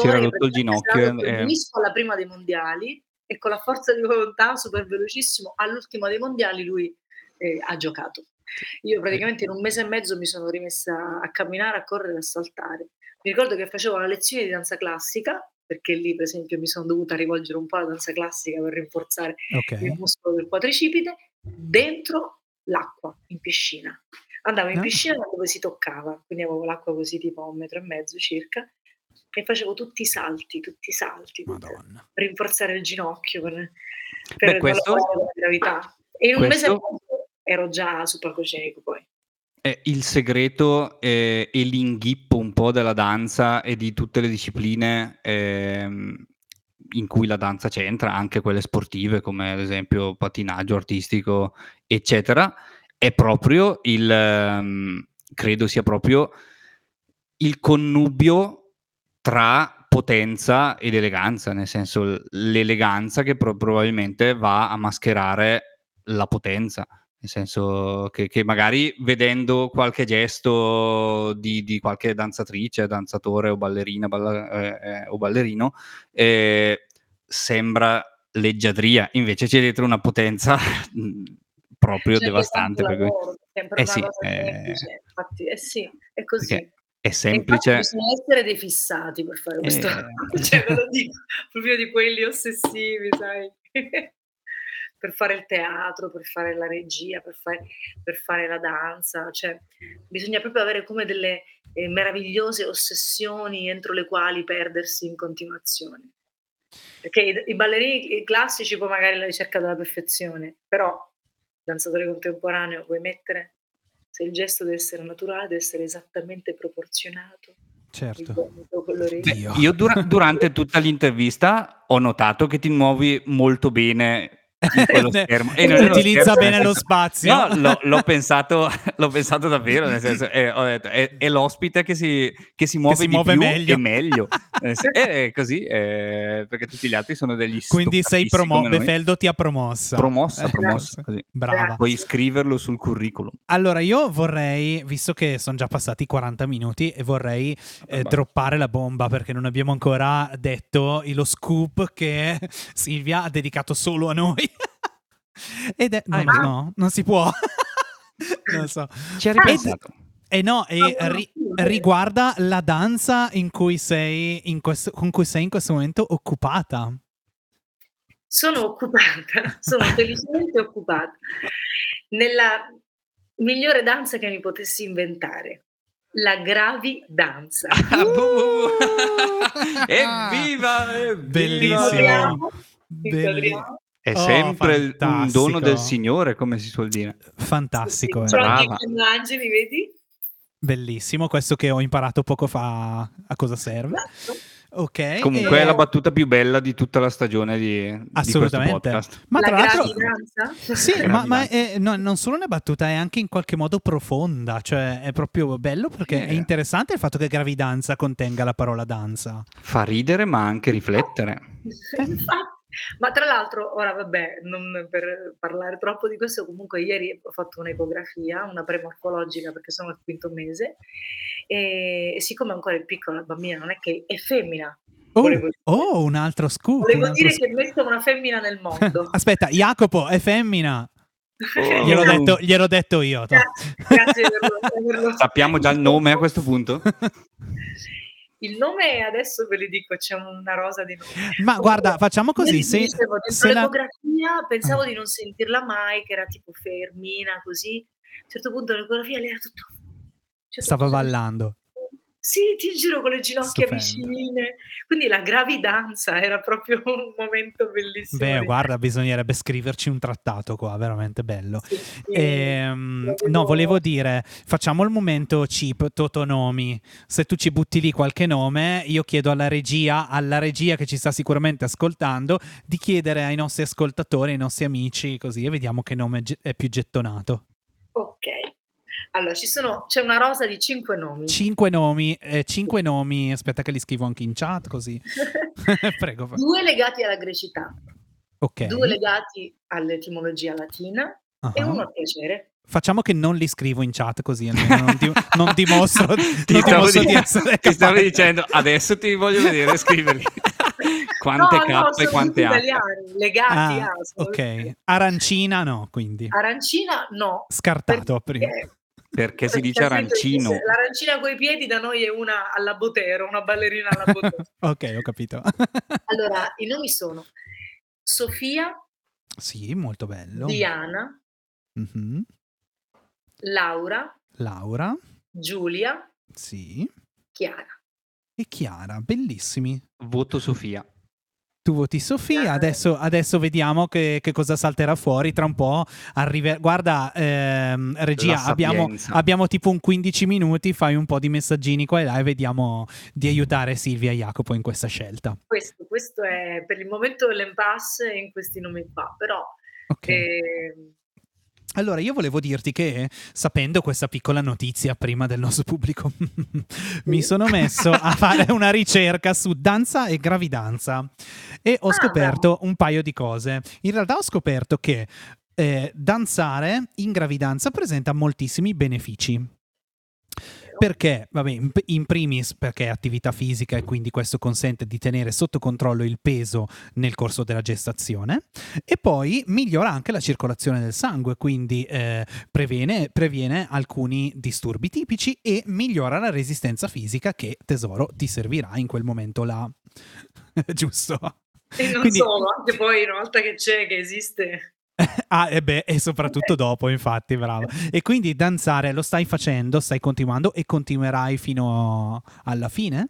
c'era rotto il ginocchio. Eh... alla prima dei mondiali e con la forza di volontà super velocissimo all'ultima dei mondiali lui eh, ha giocato. Io praticamente in un mese e mezzo mi sono rimessa a camminare, a correre, a saltare mi ricordo che facevo la lezione di danza classica, perché lì per esempio mi sono dovuta rivolgere un po' alla danza classica per rinforzare okay. il muscolo del quadricipite, dentro l'acqua, in piscina. Andavo in ah. piscina dove si toccava, quindi avevo l'acqua così tipo a un metro e mezzo circa, e facevo tutti i salti, tutti i salti, Madonna. per rinforzare il ginocchio, per, per Beh, questo... la gravità. E in un questo... mese ero già sul palcoscenico poi. Eh, il segreto eh, e l'inghippo un po' della danza e di tutte le discipline ehm, in cui la danza c'entra, anche quelle sportive come ad esempio patinaggio artistico, eccetera, è proprio il, ehm, credo sia proprio il connubio tra potenza ed eleganza, nel senso l'eleganza che pro- probabilmente va a mascherare la potenza nel senso che, che magari vedendo qualche gesto di, di, qualche danzatrice, danzatore o ballerina balla, eh, eh, o ballerino eh, sembra leggiadria, invece c'è dietro una potenza proprio c'è devastante. Lavoro, eh sì, eh, infatti, eh sì, è così. È semplice. Bisogna essere dei fissati per fare questo. Eh... cioè, ve lo dico, proprio di quelli ossessivi, sai per fare il teatro, per fare la regia, per fare, per fare la danza, cioè bisogna proprio avere come delle eh, meravigliose ossessioni entro le quali perdersi in continuazione. Perché i, i ballerini classici poi magari la ricerca della perfezione, però danzatore contemporaneo puoi mettere se il gesto deve essere naturale, deve essere esattamente proporzionato. Certo. Io dura- durante tutta l'intervista ho notato che ti muovi molto bene schermo. E non utilizza schermo, bene lo spazio. No, l'ho, l'ho, pensato, l'ho pensato davvero, nel senso, eh, ho detto, è, è, l'ospite che si, che si muove, che si muove meglio. meglio. Eh, è così, eh, perché tutti gli altri sono degli Quindi sei promosso, Befeldo ti ha promossa. Promossa, eh, promossa. Così. Brava. Puoi scriverlo sul curriculum. Allora, io vorrei, visto che sono già passati 40 minuti, e vorrei eh, droppare la bomba, perché non abbiamo ancora detto lo scoop che Silvia ha dedicato solo a noi. Ed è... No, no, no, non si può. non so. Ci ha ripensato. E eh no, e ri- riguarda la danza in cui sei in questo, con cui sei in questo momento occupata. Sono occupata, sono felicemente occupata nella migliore danza che mi potessi inventare. La gravi danza. Uh! Evviva! Evviva! Bellissimo. Bellissimo. È oh, sempre un dono del Signore, come si suol dire. Fantastico. Sì. Eh. Anche angeli, vedi? Bellissimo, questo che ho imparato poco fa a cosa serve. Esatto. Ok. Comunque e... è la battuta più bella di tutta la stagione di, Assolutamente. Di ma tra l'altro Sì, ma, ma è, no, non solo una battuta, è anche in qualche modo profonda, cioè è proprio bello perché eh. è interessante il fatto che gravidanza contenga la parola danza. Fa ridere ma anche riflettere. Infatti ma tra l'altro, ora vabbè, non per parlare troppo di questo, comunque ieri ho fatto un'ecografia, una premorfologica perché sono al quinto mese e, e siccome ancora è piccola la bambina non è che è femmina, Oh, dire. oh, un altro scoop. Volevo altro dire scoop. che metto una femmina nel mondo. Aspetta, Jacopo è femmina. Oh. Gliel'ho detto, gliel'ho detto io. Grazie, grazie per lo- per averlo- Sappiamo già il nome a questo punto? Il nome adesso ve li dico, c'è una rosa di nomi. Ma guarda, facciamo così. Se, dicevo, se la- pensavo Ah. di non sentirla mai, che era tipo fermina, così. A un certo punto l'ecografia lei era tutto... cioè, stava tutto- ballando. Sì, ti giuro con le ginocchia Stupendo. vicine. Quindi la gravidanza era proprio un momento bellissimo. Beh, guarda, bisognerebbe scriverci un trattato qua, veramente bello. Sì, sì. Ehm, no, volevo dire, facciamo il momento chip, totonomi. Se tu ci butti lì qualche nome, io chiedo alla regia, alla regia che ci sta sicuramente ascoltando, di chiedere ai nostri ascoltatori, ai nostri amici, così, e vediamo che nome è più gettonato. Ok. Allora, ci sono, c'è una rosa di cinque nomi. Cinque nomi, eh, cinque nomi, aspetta che li scrivo anche in chat, così. Prego. Due legati alla grecità, Ok. due legati all'etimologia latina e Ah. uno al piacere. Facciamo che non li scrivo in chat così almeno non, di- non dimostro, Ti non dimostro di di- essere ti stavo dicendo, adesso ti voglio vedere scriverli. quante no, K no, e quante italiani, legati Ah, a... sono ok. Arancina no, quindi. Arancina no. Scartato prima. Perché si dice perché arancino. L'arancina coi piedi da noi è una alla Botero, una ballerina alla Botero. ok, ho capito. allora, i nomi sono Sofia, sì, molto bello. Diana, Mhm. Laura, Laura, Giulia, sì. Chiara. E Chiara, bellissimi. Voto Sofia. Tu voti Sofia, Chiara. adesso, adesso vediamo che, che cosa salterà fuori. Tra un po' arriva. Guarda, ehm, regia, abbiamo, abbiamo tipo un 15 minuti. Fai un po' di messaggini qua e là e vediamo di aiutare Silvia e Jacopo in questa scelta. Questo, questo è per il momento l'impasse in questi nomi qua, però Ok. ehm, Allora, io volevo dirti che, sapendo questa piccola notizia prima del nostro pubblico, mi sono messo a fare una ricerca su danza e gravidanza e ho Ah, scoperto un paio di cose. In realtà ho scoperto che eh, danzare in gravidanza presenta moltissimi benefici. Perché, vabbè, in, primis perché è attività fisica e quindi questo consente di tenere sotto controllo il peso nel corso della gestazione e poi migliora anche la circolazione del sangue, quindi eh, previene, previene alcuni disturbi tipici e migliora la resistenza fisica che tesoro ti servirà in quel momento là. Giusto? e non Quindi- solo, anche poi una volta che c'è, che esiste, Ah, e beh, e soprattutto dopo, infatti, bravo. E quindi danzare lo stai facendo, stai continuando e continuerai fino alla fine?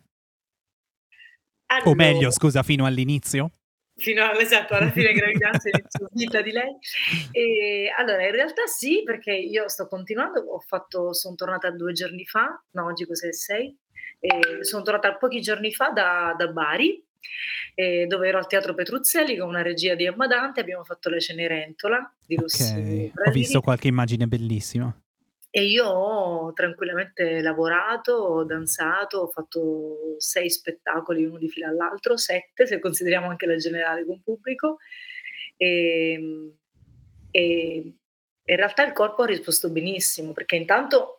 O Allora, meglio, scusa, fino all'inizio? fino a- esatto, alla fine gravidanza e vita di lei. E, allora, in realtà sì, perché io sto continuando, ho fatto, sono tornata due giorni fa, no, oggi cos'è, sei? E sono tornata pochi giorni fa da, da Bari, eh, dove ero al Teatro Petruzzelli con una regia di Emma Dante, abbiamo fatto la Cenerentola di Rossini. Ok, ho visto qualche immagine bellissima. E io ho tranquillamente lavorato, ho danzato, ho fatto sei spettacoli uno di fila all'altro, sette se consideriamo anche la generale con pubblico. E, e in realtà il corpo ha risposto benissimo perché intanto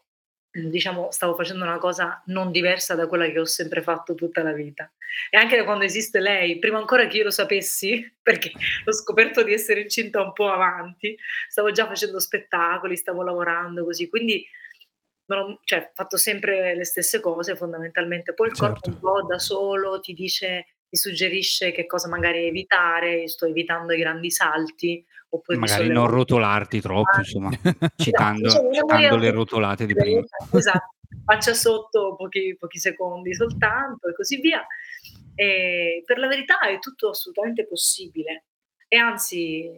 diciamo stavo facendo una cosa non diversa da quella che ho sempre fatto tutta la vita e anche da quando esiste lei prima ancora che io lo sapessi perché ho scoperto di essere incinta un po' avanti stavo già facendo spettacoli, stavo lavorando così, quindi ho cioè, fatto sempre le stesse cose fondamentalmente. Poi il corpo Certo. un po' da solo ti dice, ti suggerisce che cosa magari evitare, sto evitando i grandi salti, oppure Magari non rotolarti troppo, Ah, insomma, Esatto, citando, una citando le rotolate di prima. Esatto, faccia sotto pochi, pochi secondi soltanto e così via. E per la verità è tutto assolutamente possibile. E anzi,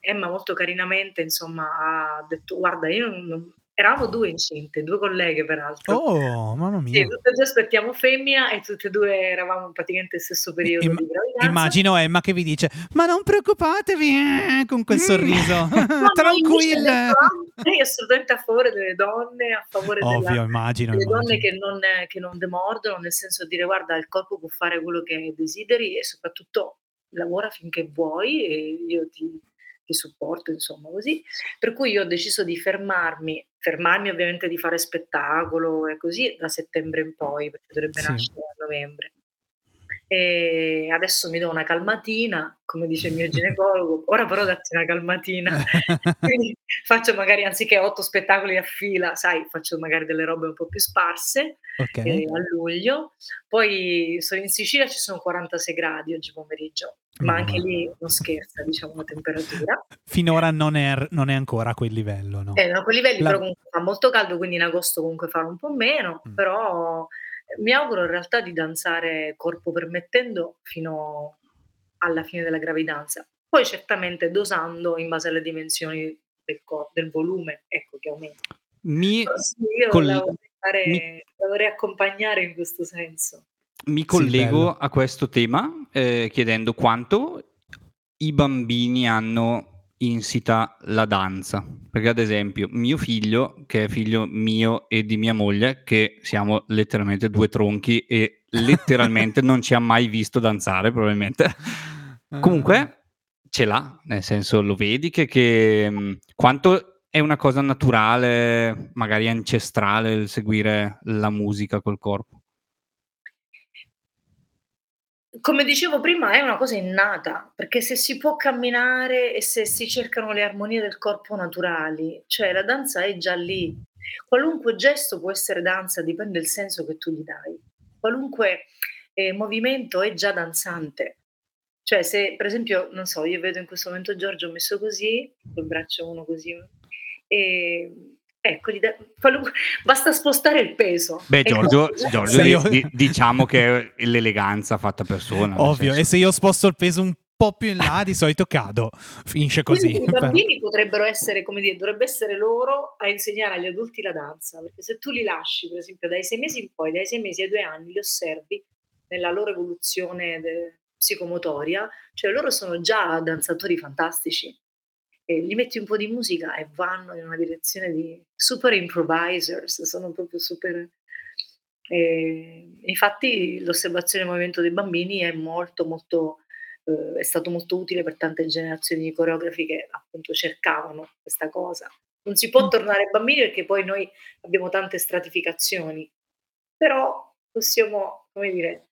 Emma molto carinamente, insomma, ha detto, guarda, io non... Eravamo due incinte, due colleghe peraltro. Oh, mamma Sì, mia. tutte e due aspettiamo femmina e tutte e due eravamo praticamente nello stesso periodo Im- di gravidanza. Immagino Emma che vi dice: Ma non preoccupatevi eh", con quel sorriso, No, no, invece tranquille. ha detto, "Ah, Lei è assolutamente a favore delle donne, a favore della, Ovvio, immagino. delle donne immagino. che non, che non demordono, nel senso di dire guarda, il corpo può fare quello che desideri e soprattutto lavora finché vuoi e io ti, ti supporto, insomma, così. Per cui io ho deciso di fermarmi, fermarmi ovviamente di fare spettacolo e così da settembre in poi, perché dovrebbe Sì. nascere a novembre. E adesso mi do una calmatina, come dice il mio ginecologo, ora però datti una calmatina. Quindi faccio magari anziché 8 spettacoli a fila, sai, faccio magari delle robe un po' più sparse, Okay. ehm, a luglio. Poi sono in Sicilia, ci sono 46 gradi oggi pomeriggio, ma anche Mamma. lì non scherza, diciamo, la temperatura. Finora non è non è ancora a quel livello, no. Eh, no, a quei livelli, La però comunque fa molto caldo, quindi in agosto comunque farà un po' meno, Mh. però, mi auguro in realtà di danzare, corpo permettendo, fino alla fine della gravidanza. Poi certamente dosando in base alle dimensioni del cor del volume, ecco, che aumenta. Mi sì, io col la vorrei mi la vorrei accompagnare in questo senso. mi Sì, collego bello. a questo tema, ehm, chiedendo quanto i bambini hanno insita la danza. Perché ad esempio mio figlio, che è figlio mio e di mia moglie, che siamo letteralmente 2 tronchi e letteralmente non ci ha mai visto danzare probabilmente. Ah. Comunque ce l'ha, nel senso lo vedi che che mhmm, quanto è una cosa naturale, magari ancestrale, il seguire la musica col corpo. Come dicevo prima è una cosa innata, perché se si può camminare e se si cercano le armonie del corpo naturali, cioè la danza è già lì. Qualunque gesto può essere danza, dipende il senso che tu gli dai. Qualunque, ehm, movimento è già danzante. Cioè se per esempio, non so, io vedo in questo momento Giorgio messo così, col braccio uno così, ehm, ecco qualunque basta spostare il peso. Beh, e Giorgio. Giorgio io di diciamo che è l'eleganza fatta persona, Ovvio, senso e se io sposto il peso un po' più in là di solito cado. Finisce così. Quindi i bambini potrebbero essere, come dire, dovrebbe essere loro a insegnare agli adulti la danza, perché se tu li lasci, per esempio, dai 6 mesi in poi, dai 6 mesi ai 2 anni, li osservi nella loro evoluzione de psicomotoria, cioè loro sono già danzatori fantastici. E gli metti un po' di musica e vanno in una direzione di super improvisers, sono proprio super ehm, infatti l'osservazione del movimento dei bambini è molto, molto uhm, è stato molto utile per tante generazioni di coreografi che appunto cercavano questa cosa. Non si può Mh. tornare bambini perché poi noi abbiamo tante stratificazioni, però possiamo, come dire,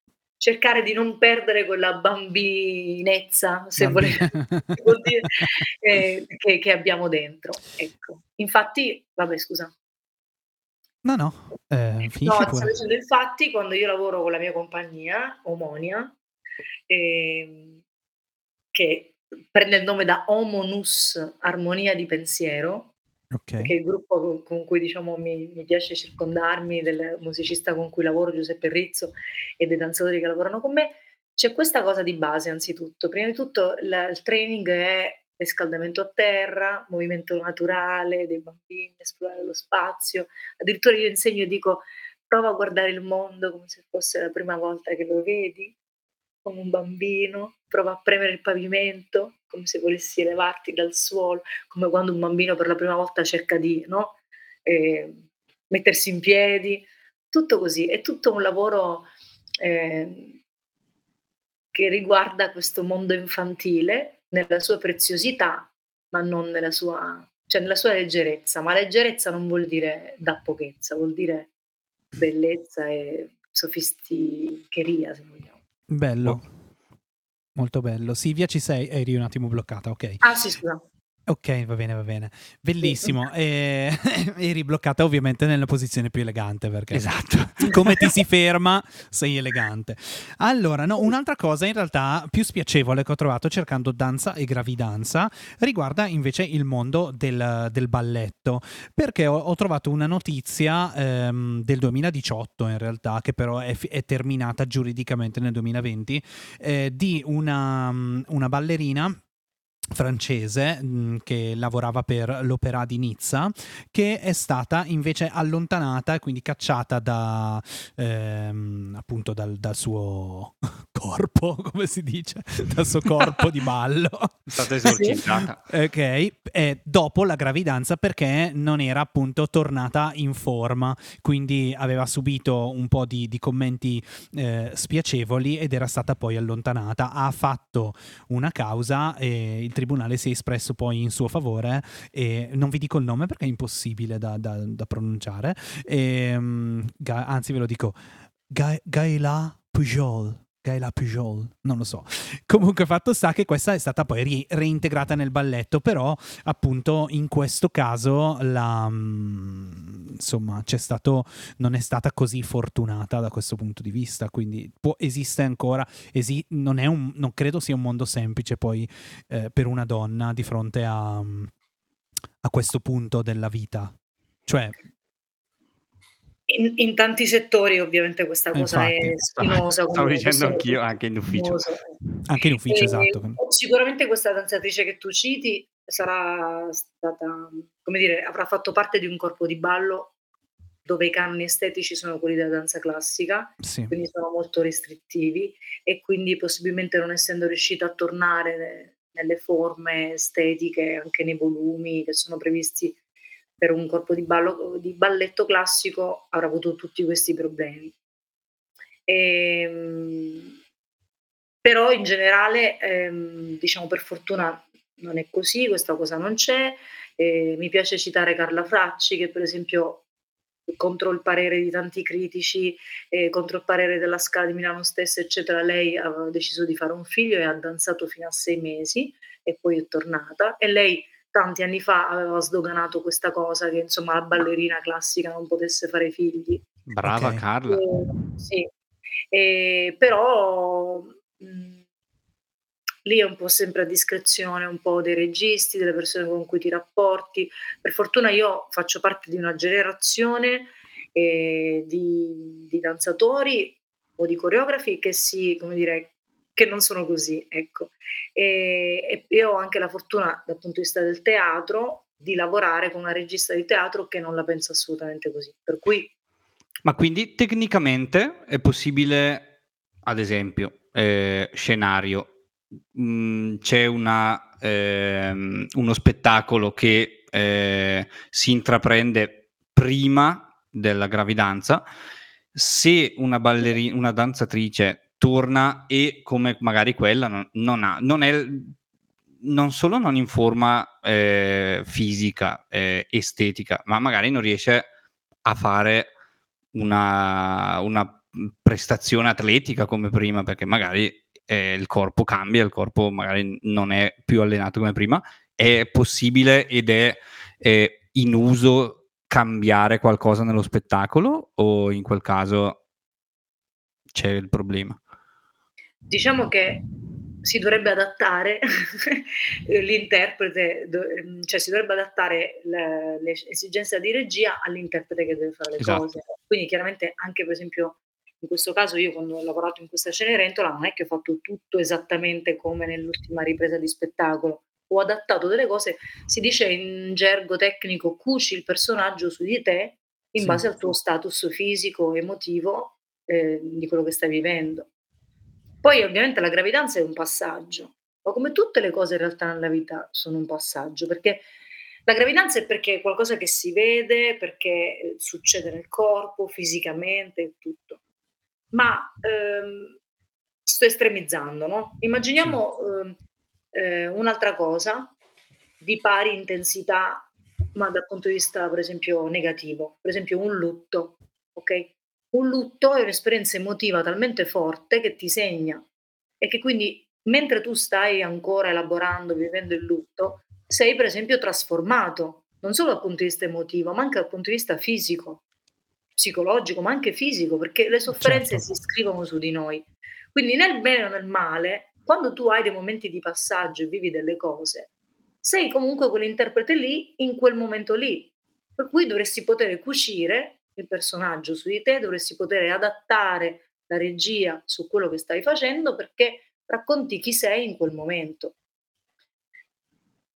cercare di non perdere quella bambinezza, se volete dire, ehm, che che abbiamo dentro, ecco. Infatti vabbè scusa. No, no, ehm, No, stavo dicendo, infatti quando io lavoro con la mia compagnia, Omonia, ehm, che prende il nome da Homonus, armonia di pensiero, perché Okay. il gruppo co con cui diciamo mi mi piace circondarmi, del musicista con cui lavoro, Giuseppe Rizzo, e dei danzatori che lavorano con me, c'è questa cosa di base anzitutto. Prima di tutto il il training è riscaldamento a terra, movimento naturale dei bambini, esplorare lo spazio. Addirittura io insegno e dico: "Prova a guardare il mondo come se fosse la prima volta che lo vedi, come un bambino, prova a premere il pavimento come se volessi elevarti dal suolo", come quando un bambino per la prima volta cerca di, no, ehm, mettersi in piedi, tutto così. È tutto un lavoro, ehm che riguarda questo mondo infantile nella sua preziosità, ma non nella sua cioè nella sua leggerezza, ma leggerezza non vuol dire da pochezza, vuol dire bellezza e sofisticheria, se vogliamo. Bello. Oh. Molto bello. Silvia ci sei? Eri un attimo bloccata, okay. Ah sì, scusa. Okay, va bene, va bene. Bellissimo. Ehm, eri bloccata ovviamente nella posizione più elegante perché Esatto. come ti si ferma sei elegante. Allora, no, un'altra cosa in realtà più spiacevole che ho trovato cercando danza e gravidanza riguarda invece il mondo del del balletto, perché ho ho trovato una notizia, ehm, del 2018 in realtà, che però è è terminata giuridicamente nel 2020, ehm, di una mhmm, una ballerina francese, mhmm, che lavorava per l'Opéra di Nizza, che è stata invece allontanata e quindi cacciata da ehm, appunto dal dal suo corpo, come si dice, dal suo corpo di ballo. È stata esorcizzata. Okay, e dopo la gravidanza perché non era appunto tornata in forma, quindi aveva subito un po' di di commenti, ehm, spiacevoli ed era stata poi allontanata. Ha fatto una causa e il tribunale si è espresso poi in suo favore e non vi dico il nome perché è impossibile da da da pronunciare, ehm, Ga anzi ve lo dico, Ga Gaëla Pujol. Gaila Pujol, non lo so. Comunque fatto sta che questa è stata poi ri- reintegrata nel balletto, però appunto in questo caso la, mm, insomma c'è stato, non è stata così fortunata da questo punto di vista, quindi può, esiste ancora, esi- non, un, non credo sia un mondo semplice poi eh, per una donna di fronte a, a questo punto della vita. Cioè, in, in, tanti settori ovviamente questa cosa Infatti, è spinosa. Stavo dicendo anch'io, anche in ufficio. Anche in ufficio, e, esatto. Sicuramente questa danzatrice che tu citi sarà stata, come dire, avrà fatto parte di un corpo di ballo dove i canoni estetici sono quelli della danza classica, sì. quindi sono molto restrittivi e quindi possibilmente non essendo riuscita a tornare nelle forme estetiche, anche nei volumi che sono previsti per un corpo di, ballo, di balletto classico avrà avuto tutti questi problemi. E, ehm, però in generale, ehm, diciamo per fortuna non è così, questa cosa non c'è. Eh, mi piace citare Carla Fracci che per esempio contro il parere di tanti critici, eh, contro il parere della Scala di Milano stessa, eccetera, lei aveva deciso di fare un figlio e ha danzato fino a sei mesi e poi è tornata e lei tanti anni fa aveva sdoganato questa cosa che insomma la ballerina classica non potesse fare figli. Brava okay. Carla. E, sì, e, però mh, lì è un po' sempre a discrezione un po' dei registi, delle persone con cui ti rapporti. Per fortuna io faccio parte di una generazione eh, di, di danzatori o di coreografi che si, come dire, che non sono così, ecco. E, e, ho anche la fortuna dal punto di vista del teatro di lavorare con una regista di teatro che non la pensa assolutamente così. Per cui... Ma quindi tecnicamente è possibile, ad esempio, eh, scenario, mh, mm, c'è una, eh, uno spettacolo che eh, si intraprende prima della gravidanza, se una ballerina, una danzatrice torna e come magari quella non, non ha, non è non solo non in forma eh, fisica, eh, estetica, ma magari non riesce a fare una, una prestazione atletica come prima, perché magari eh, il corpo cambia, il corpo magari non è più allenato come prima, è possibile ed è in uso cambiare qualcosa nello spettacolo o in quel caso c'è il problema? Diciamo che si dovrebbe adattare l'interprete, cioè si dovrebbe adattare le, le, esigenze di regia all'interprete che deve fare le esatto. cose. Quindi chiaramente anche per esempio in questo caso io quando ho lavorato in questa Cenerentola non è che ho fatto tutto esattamente come nell'ultima ripresa di spettacolo, ho adattato delle cose, si dice in gergo tecnico cuci il personaggio su di te in sì. base al tuo status fisico, emotivo eh, di quello che stai vivendo. Poi ovviamente la gravidanza è un passaggio, ma come tutte le cose in realtà nella vita sono un passaggio, perché la gravidanza è perché è qualcosa che si vede, perché eh, succede nel corpo, fisicamente, tutto. Ma ehm, sto estremizzando, no? Immaginiamo ehm, eh, un'altra cosa di pari intensità, ma dal punto di vista, per esempio, negativo, per esempio un lutto, ok? Un lutto è un'esperienza emotiva talmente forte che ti segna e che quindi mentre tu stai ancora elaborando, vivendo il lutto, sei per esempio trasformato, non solo dal punto di vista emotivo, ma anche dal punto di vista fisico, psicologico, ma anche fisico, perché le sofferenze certo. si scrivono su di noi. Quindi nel bene o nel male, quando tu hai dei momenti di passaggio e vivi delle cose, sei comunque quell'interprete lì in quel momento lì, per cui dovresti poter cucire il personaggio su di te, dovresti poter adattare la regia su quello che stai facendo perché racconti chi sei in quel momento.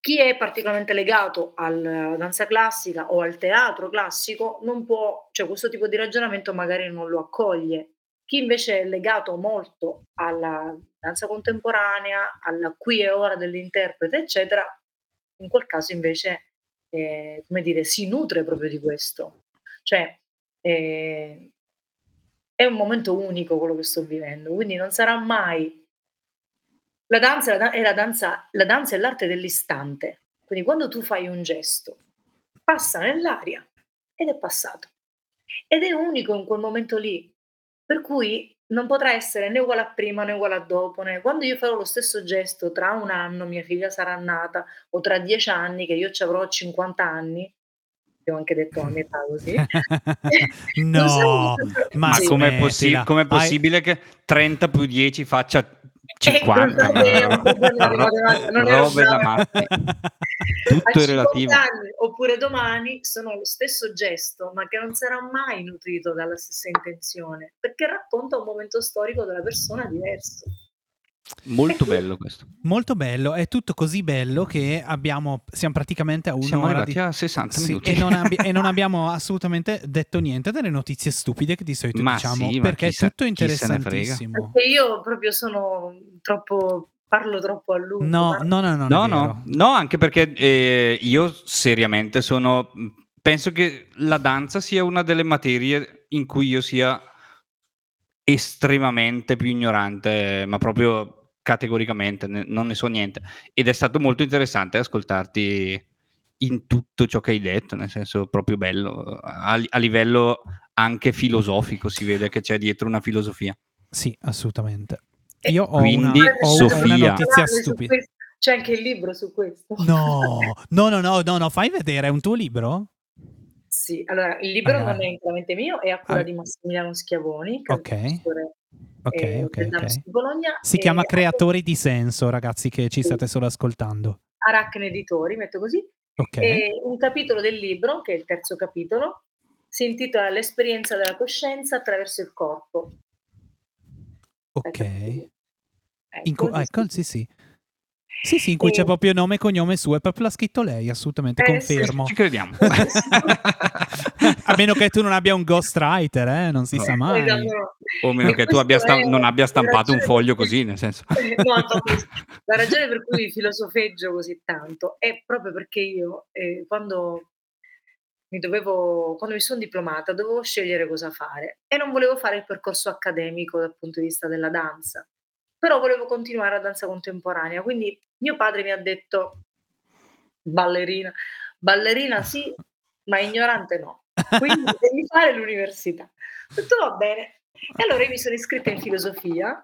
Chi è particolarmente legato alla danza classica o al teatro classico non può, cioè questo tipo di ragionamento magari non lo accoglie. Chi invece è legato molto alla danza contemporanea, alla qui e ora dell'interprete, eccetera, in quel caso invece, eh, come dire, si nutre proprio di questo. Cioè, Ehm, è un momento unico quello che sto vivendo, quindi non sarà mai la danza la è la danza la danza è l'arte dell'istante. Quindi quando tu fai un gesto, passa nell'aria ed è passato. Ed è unico in quel momento lì. Per cui non potrà essere né uguale a prima né uguale a dopo, né quando io farò lo stesso gesto tra 1 anno, mia figlia sarà nata, o tra 10 anni, che io c'avrò 50 anni, ho anche detto a metà così. No, ma sì. com'è, possi- com'è possibile che 30 più 10 faccia Eh, 50? non è non robe da matti. Tutto è 50 relativo. anni oppure domani sono lo stesso gesto, ma che non sarà mai nutrito dalla stessa intenzione, perché racconta un momento storico della persona diverso. Molto bello questo. Molto bello, è tutto così bello che abbiamo, siamo praticamente a Siamo un'ora arrivati di... a 60 Sì, minuti. e, non abbi- e non abbiamo assolutamente detto niente delle notizie stupide che di solito Ma diciamo, sì, perché chi è se- tutto chi se ne frega? interessantissimo. Perché io proprio sono troppo, parlo troppo a lungo. No, ma- no, no, no, No, no, no, anche perché eh, io seriamente sono. Penso che la danza sia una delle materie in cui io sia estremamente più ignorante, ma proprio categoricamente, ne- non ne so niente. Ed è stato molto interessante ascoltarti in tutto ciò che hai detto, nel senso proprio bello, a, a livello anche filosofico si vede che c'è dietro una filosofia. Sì, assolutamente. Io ho, quindi, una, ho una Sofia. notizia Parlare su stupida. questo- C'è anche il libro su questo. No, no, no, no, no, no, fai vedere, è un tuo libro? Sì, allora il libro Ah. non è interamente mio, è a cura Ah. di Massimiliano Schiavoni, che Ok. è professore Ok, eh, ok, del DAMS ok. di Bologna. Si chiama anche Creatori di senso, ragazzi, che ci state solo ascoltando. Aracne Editori, metto così. Ok. E un capitolo del libro, che è il terzo capitolo, si intitola L'esperienza della coscienza attraverso il corpo. Ok. Ecco, così ecco, si- sì, sì. Sì, sì, in cui E- c'è proprio nome e cognome suo, e proprio l'ha scritto lei, assolutamente, Eh, sì. confermo. Ci crediamo. A meno che tu non abbia un ghostwriter, eh? non si No. sa mai. Esatto. o meno E che tu abbia sta- è non abbia stampato un ragione foglio per cui- così, nel senso. No, no, la ragione per cui filosofeggio così tanto è proprio perché io, eh, quando mi dovevo, quando mi sono diplomata, dovevo scegliere cosa fare e non volevo fare il percorso accademico dal punto di vista della danza, però volevo continuare a danza contemporanea. Quindi mio padre mi ha detto ballerina, ballerina sì, ma ignorante no. Quindi devi fare l'università. Ho detto va bene. E allora io mi sono iscritta in filosofia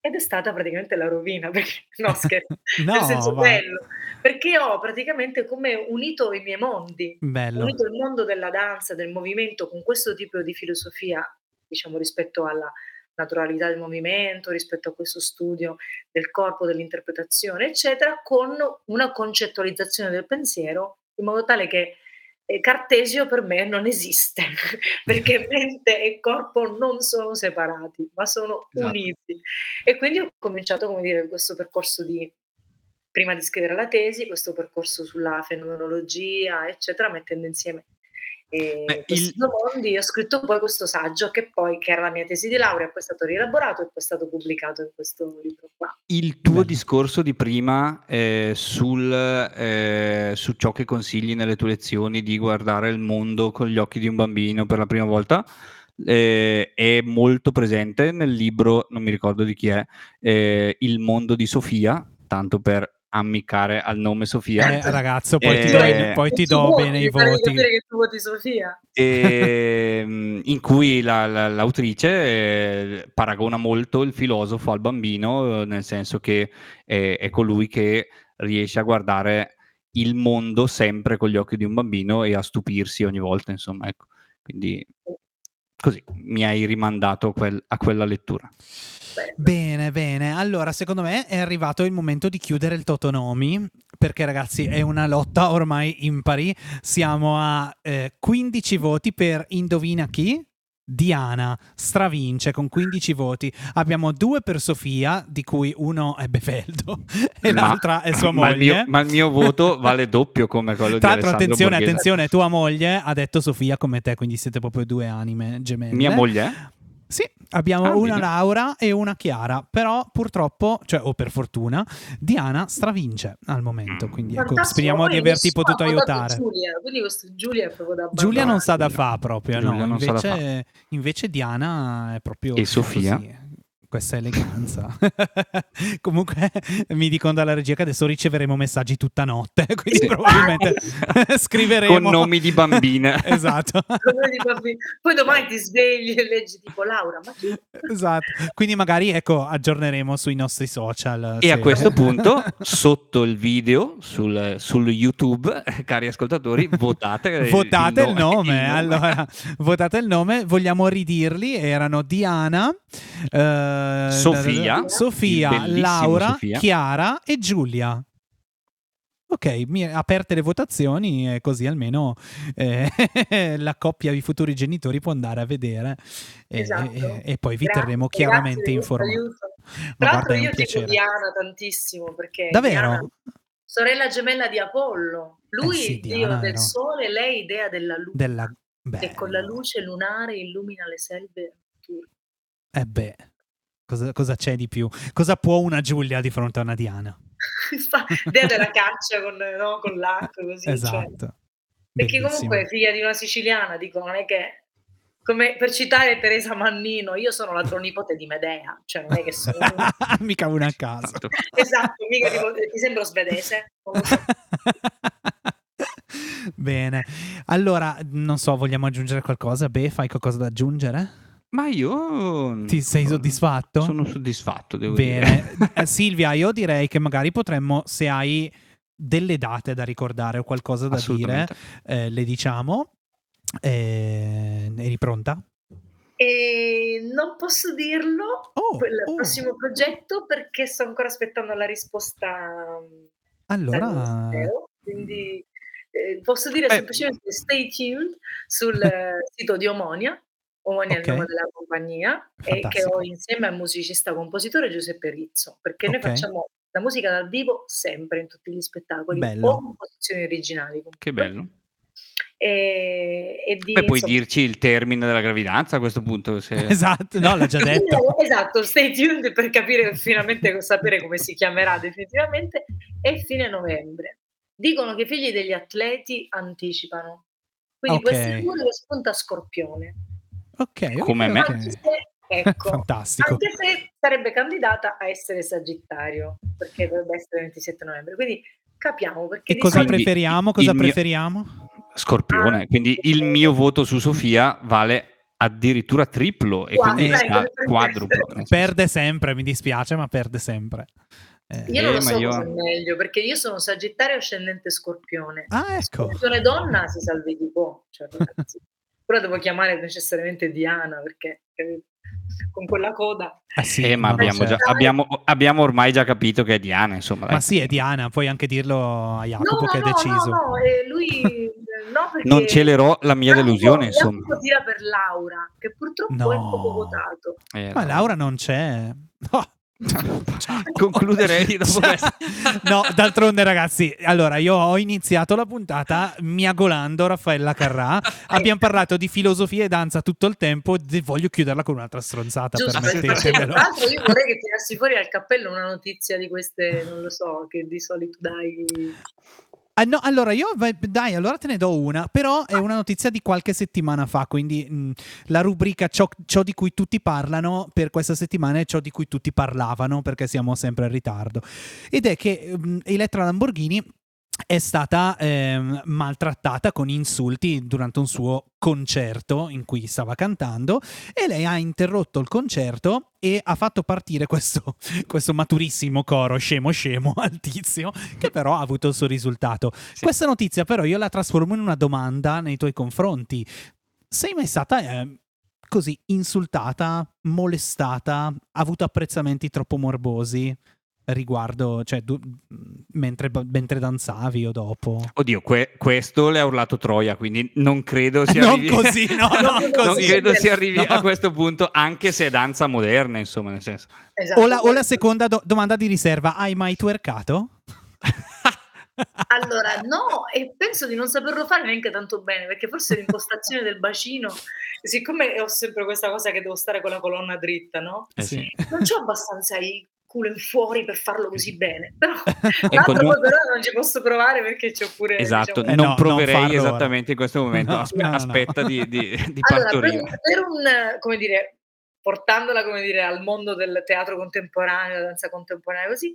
ed è stata praticamente la rovina, perché no scherzo, No, nel senso va. bello, perché ho praticamente come unito i miei mondi, Bello. unito il mondo della danza, del movimento con questo tipo di filosofia, diciamo rispetto alla naturalità del movimento, rispetto a questo studio del corpo, dell'interpretazione, eccetera, con una concettualizzazione del pensiero in modo tale che eh, Cartesio per me non esiste, perché mente e corpo non sono separati, ma sono Esatto. uniti. E quindi ho cominciato, come dire, questo percorso di, prima di scrivere la tesi, questo percorso sulla fenomenologia, eccetera, mettendo insieme Beh, il- mondi. Ho scritto poi questo saggio che poi, che era la mia tesi di laurea, poi è stato rielaborato e poi è stato pubblicato in questo libro qua. Il tuo Bello. discorso di prima eh, sul, eh, su ciò che consigli nelle tue lezioni di guardare il mondo con gli occhi di un bambino per la prima volta eh, è molto presente nel libro, non mi ricordo di chi è, eh, Il mondo di Sofia, tanto per ammiccare al nome Sofia. Eh, ragazzo, poi ti Eh, do, i- poi ti do voti, bene i voti. che tu voti Sofia. Ehm, in cui la- la- l'autrice eh, paragona molto il filosofo al bambino, eh, nel senso che è, è colui che riesce a guardare il mondo sempre con gli occhi di un bambino e a stupirsi ogni volta, insomma, ecco. Quindi così mi hai rimandato quel- a quella lettura. Bene, bene. Allora, secondo me è arrivato il momento di chiudere il Totonomi, perché ragazzi è una lotta ormai impari. Siamo a eh, 15 voti per Indovina chi? Diana stravince con 15 voti. Abbiamo due per Sofia, di cui uno è Befeldo e Ma- l'altra è sua ma il moglie. mio- ma il mio voto vale doppio come quello Tra di l'altro, Alessandro attenzione, Borghese. attenzione, tua moglie ha detto Sofia come te, quindi siete proprio due anime gemelle. Mia moglie? Abbiamo Ah, una bene. Laura e una Chiara, però purtroppo, cioè o per fortuna, Diana stravince al momento, Mm. quindi ecco, speriamo di averti potuto aiutare. Giulia, quindi questo Giulia è proprio da Giulia non sa da fa proprio, Giulia no? non sa da Invece, invece Diana è proprio E Sofia? così. Questa eleganza. Comunque mi dicono dalla regia che adesso riceveremo messaggi tutta notte, quindi Sì. probabilmente scriveremo Con nomi di bambine. esatto. Di bambini. Poi domani ti svegli e leggi tipo Laura, ma chi? esatto. Quindi magari ecco aggiorneremo sui nostri social. E a se- questo punto, sotto il video sul, sul YouTube, cari ascoltatori, votate il, Votate il no- nome, allora votate il nome, vogliamo ridirli, erano Diana, eh, Sofia, Sofia, bellissimo Laura, Sofia. Chiara e Giulia. Ok, mi- aperte le votazioni e così almeno eh, la coppia di futuri genitori può andare a vedere e, Esatto. e- e poi vi Grazie, terremo chiaramente informati. Tra l'altro io piacere. Diana tantissimo perché Davvero? Diana, sorella gemella di Apollo. Lui Eh sì, dio Diana del era- sole, lei dea della luce. Della... che con la luce lunare illumina le selve notturne. Eh beh, cosa, cosa c'è di più? Cosa può una Giulia di fronte a una Diana? Dea della caccia con, no, con l'arco così. cioè. Esatto. Perché Bellissimo. comunque è figlia di una siciliana, dico, non è che come per citare Teresa Mannino, io sono la pronipote di Medea, cioè non è che sono Mica una a caso. Esatto. esatto, mica tipo, ti sembro svedese. Bene, allora non so, vogliamo aggiungere qualcosa? Beh, fai qualcosa da aggiungere? Ma io... Ti sei soddisfatto? Sono soddisfatto, devo dire. Bene, Eh, Silvia, io direi che magari potremmo, se hai delle date da ricordare o qualcosa da dire, eh, le diciamo. Eh, eri pronta? E non posso dirlo Oh, per il oh. prossimo progetto perché sto ancora aspettando la risposta mm, Allora, quindi eh, posso dire Beh. semplicemente stay tuned sul eh, sito di Omonia, Omonia è Ok. il nome della compagnia, e che ho insieme al musicista compositore Giuseppe Rizzo, perché noi Ok. facciamo la musica dal vivo sempre in tutti gli spettacoli, Bello. o composizioni originali. comunque. Che bello. E, e di, Beh, puoi insomma, dirci il termine della gravidanza a questo punto? Se... esatto, no, l'ha già detto. Esatto, stay tuned per capire finalmente sapere come si chiamerà definitivamente. È fine novembre. Dicono che i figli degli atleti anticipano. Quindi può Ok. essere pure che spunta Scorpione. Ok, Come me. ok. Anche se, ecco, Fantastico. anche se sarebbe candidata a essere Sagittario, perché dovrebbe essere il 27 novembre. Quindi capiamo perché E cosa preferiamo? Cosa il mio- preferiamo? Scorpione. Ah. Quindi il mio voto su Sofia vale addirittura triplo e quindi eh, quadruplo. Perde sempre, mi dispiace, ma perde sempre. Eh, Io non Eh, lo so io- cosa è meglio, perché io sono Sagittario ascendente Scorpione. Ah, ecco. Scorpione donna si salvi di po', cioè, ragazzi. Però devo chiamare necessariamente Diana perché capito? con quella coda. Ah, sì, Eh, ma abbiamo, certo. già- abbiamo, abbiamo ormai già capito che è Diana, insomma. Ma dai. sì, è Diana, puoi anche dirlo a Jacopo no, che no, ha deciso. no, no, eh, lui eh, no perché Non celerò la mia Jacopo- delusione, insomma. Jacopo tira per Laura, che purtroppo è No. poco votato. Eh, Ma no. Laura non c'è. Concluderei dopo questo. No, d'altronde ragazzi, allora io ho iniziato la puntata miagolando Raffaella Carrà, abbiamo parlato di filosofia e danza tutto il tempo, e voglio chiuderla con un'altra stronzata, Giusto, permettetemelo. tra l'altro io vorrei che tirassi fuori al cappello una notizia di queste, non lo so, che di solito dai. Ah, no, allora io dai, allora te ne do una, però è una notizia di qualche settimana fa, quindi mh, la rubrica ciò, ciò di cui tutti parlano per questa settimana è ciò di cui tutti parlavano perché siamo sempre in ritardo. Ed è che mh, Elettra Lamborghini è stata ehm, maltrattata con insulti durante un suo concerto in cui stava cantando e lei ha interrotto il concerto e ha fatto partire questo, questo maturissimo coro scemo scemo al tizio che però ha avuto il suo risultato. Sì. Questa notizia però io la trasformo in una domanda nei tuoi confronti. Sei mai stata eh, così insultata, molestata, avuto apprezzamenti troppo morbosi riguardo, cioè du- mentre, mentre danzavi o dopo? Oddio, que- questo le ha urlato Troia, quindi non credo si non arrivi... così, no, no, Non non così. credo si arrivi No. a questo punto, anche se è danza moderna, insomma, nel senso. Esatto. O la, o la seconda do- domanda di riserva, hai mai twerkato? Allora, no, e penso di non saperlo fare neanche tanto bene, perché forse l'impostazione del bacino, siccome ho sempre questa cosa che devo stare con la colonna dritta, no? Eh sì. Non c'ho abbastanza il culo in fuori per farlo così bene, però Ecco, l'altro non- però non ci posso provare perché c'ho pure Esatto, diciamo, Eh, non no, non proverei ora. esattamente in questo momento. No, Aspe- no, no. aspetta di, di, di Allora, per, partorire. un- per un, come dire, portandola, come dire, al mondo del teatro contemporaneo, della danza contemporanea, così.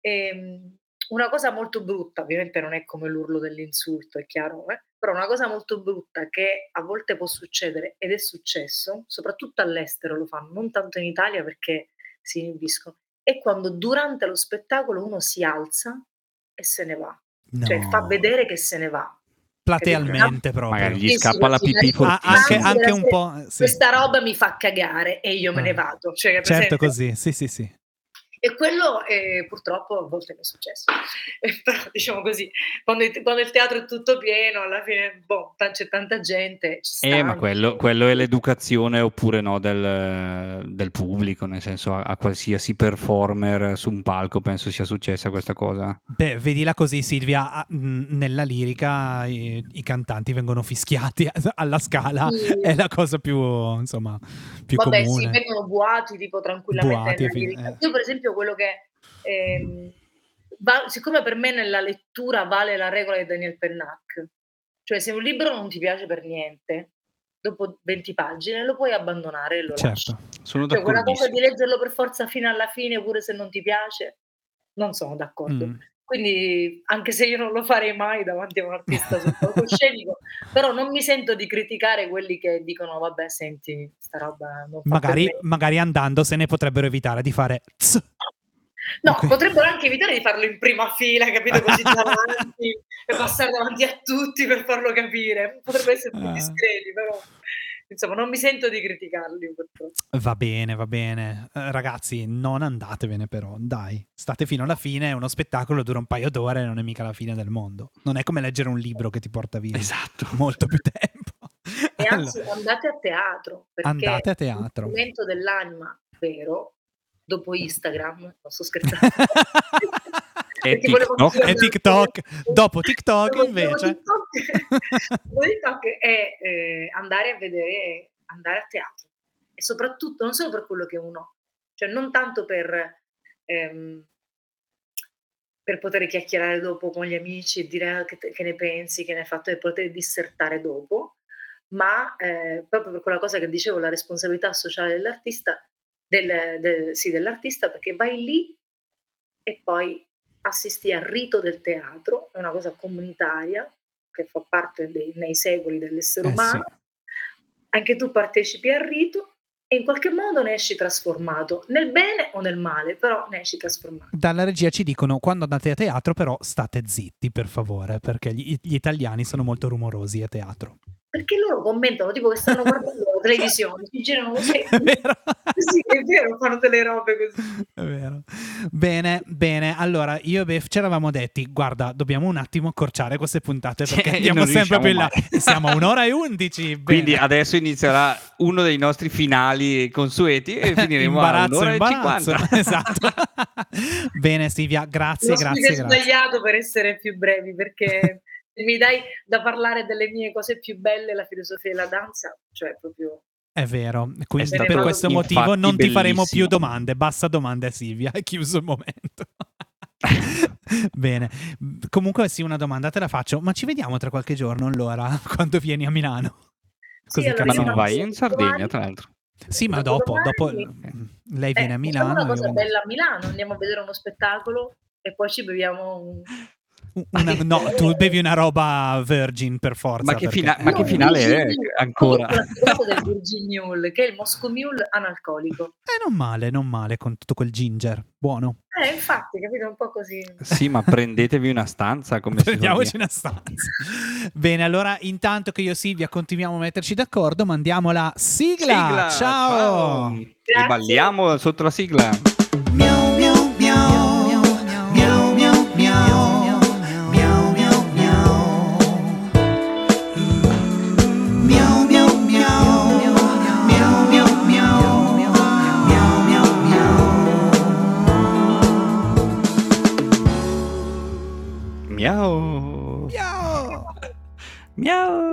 Ehm, una cosa molto brutta, ovviamente non è come l'urlo dell'insulto, è chiaro, eh? però una cosa molto brutta che a volte può succedere ed è successo, soprattutto all'estero lo fanno, non tanto in Italia perché si inibiscono, è quando durante lo spettacolo uno si alza e se ne va, No. cioè fa vedere che se ne va. Platealmente proprio. Magari gli scappa la pipì. Ah, anche, anche un po'... sì. Questa roba mi fa cagare e io me ne Ah. vado. Cioè, Certo, così, sì, sì, sì. E quello eh, purtroppo a volte mi è successo. Eh, Però diciamo così, quando il, quando il teatro è tutto pieno, alla fine boh, c'è tanta gente. Eh, ma quello, quello è l'educazione oppure no del, del pubblico, nel senso a, a qualsiasi performer su un palco penso sia successa questa cosa. Beh, vedila così, Silvia. Nella lirica i, i cantanti vengono fischiati alla scala, Sì. è la cosa più, insomma, più Vabbè, comune. sì, vengono buati tipo tranquillamente. Buati, nella fi- lirica. eh. Io, per esempio, quello che. ehm, va- siccome per me nella lettura vale la regola di Daniel Pennac, cioè se un libro non ti piace per niente, dopo 20 pagine lo puoi abbandonare e lo lasci. Certo. Sono Cioè, quella cosa di leggerlo per forza fino alla fine, pure se non ti piace, non sono d'accordo. Mm. Quindi, anche se io non lo farei mai davanti a un artista sul palcoscenico, però non mi sento di criticare quelli che dicono: Vabbè, senti, sta roba non fa Magari, per me." magari andandosene potrebbero evitare di fare "Ts". No, Ok. potrebbero anche evitare di farlo in prima fila, capito? Così davanti e passare davanti a tutti per farlo capire. Potrebbe essere più Ah. discreti, però insomma, non mi sento di criticarli purtroppo. Va bene, va bene. Eh, ragazzi, non andatevene però, dai. State fino alla fine, uno spettacolo dura un paio d'ore, non è mica la fine del mondo. Non è come leggere un libro che ti porta via Esatto. molto più tempo. E Allora, anzi, andate a teatro, perché andate a il teatro. momento dell'anima vero, dopo Instagram, non sto scherzando. E TikTok. E TikTok. Dopo TikTok, Dopo- invece. dopo TikTok, dopo TikTok è eh, andare a vedere, andare a teatro. E soprattutto, non solo per quello che uno, cioè non tanto per, ehm, per poter chiacchierare dopo con gli amici e dire "Ah, che, te- che ne pensi, che ne hai fatto e poter dissertare dopo, ma eh, proprio per quella cosa che dicevo, la responsabilità sociale dell'artista, del- del- sì, dell'artista, perché vai lì e poi assisti al rito del teatro, è una cosa comunitaria che fa parte dei, nei secoli dell'essere Eh, umano, anche tu partecipi al rito e in qualche modo ne esci trasformato, nel bene o nel male, però ne esci trasformato. Dalla regia ci dicono quando andate a teatro però state zitti per favore perché gli, gli italiani sono molto rumorosi a teatro. Perché loro commentano tipo che stanno guardando la televisione, si girano così. È vero? Sì, è vero, fanno delle robe così. È vero. Bene, bene. Allora, io e Bef ci eravamo detti, guarda, dobbiamo un attimo accorciare queste puntate perché andiamo sempre più in là. Siamo a un'ora e undici. bene. Quindi adesso inizierà uno dei nostri finali consueti e finiremo a imbarazzo, un'ora e imbarazzo. 50. Esatto. Bene, Silvia, grazie, Lo grazie, grazie. sbagliato per essere più brevi perché mi dai da parlare delle mie cose più belle, la filosofia e la danza, cioè proprio È vero, quindi È per questo motivo non ti faremo bellissimo. più domande. Basta domande a Silvia, è chiuso il momento. Bene, comunque sì, una domanda te la faccio, ma ci vediamo tra qualche giorno allora, quando vieni a Milano? Sì, allora Ma non no, vai in domani- Sardegna, tra l'altro. Sì, ma Dopo dopo, dopo lei Eh, viene a facciamo Milano. una e cosa io- bella a Milano, andiamo a vedere uno spettacolo e poi ci beviamo un... una- no, tu bevi una roba virgin per forza. Ma che, perché- fina- ma che No, finale è ancora? Provato del Virgin Mule, che è il Moscow Mule analcolico. Eh, non male, non male con tutto quel ginger, buono. Eh, infatti, capito? Un po' così. Sì, ma prendetevi una stanza come Prendiamoci una stanza. Bene, allora intanto che io e Silvia continuiamo a metterci d'accordo, mandiamo la sigla. Sigla, Ciao. E Grazie. balliamo sotto la sigla. Miau. Miau. Miau. Miau.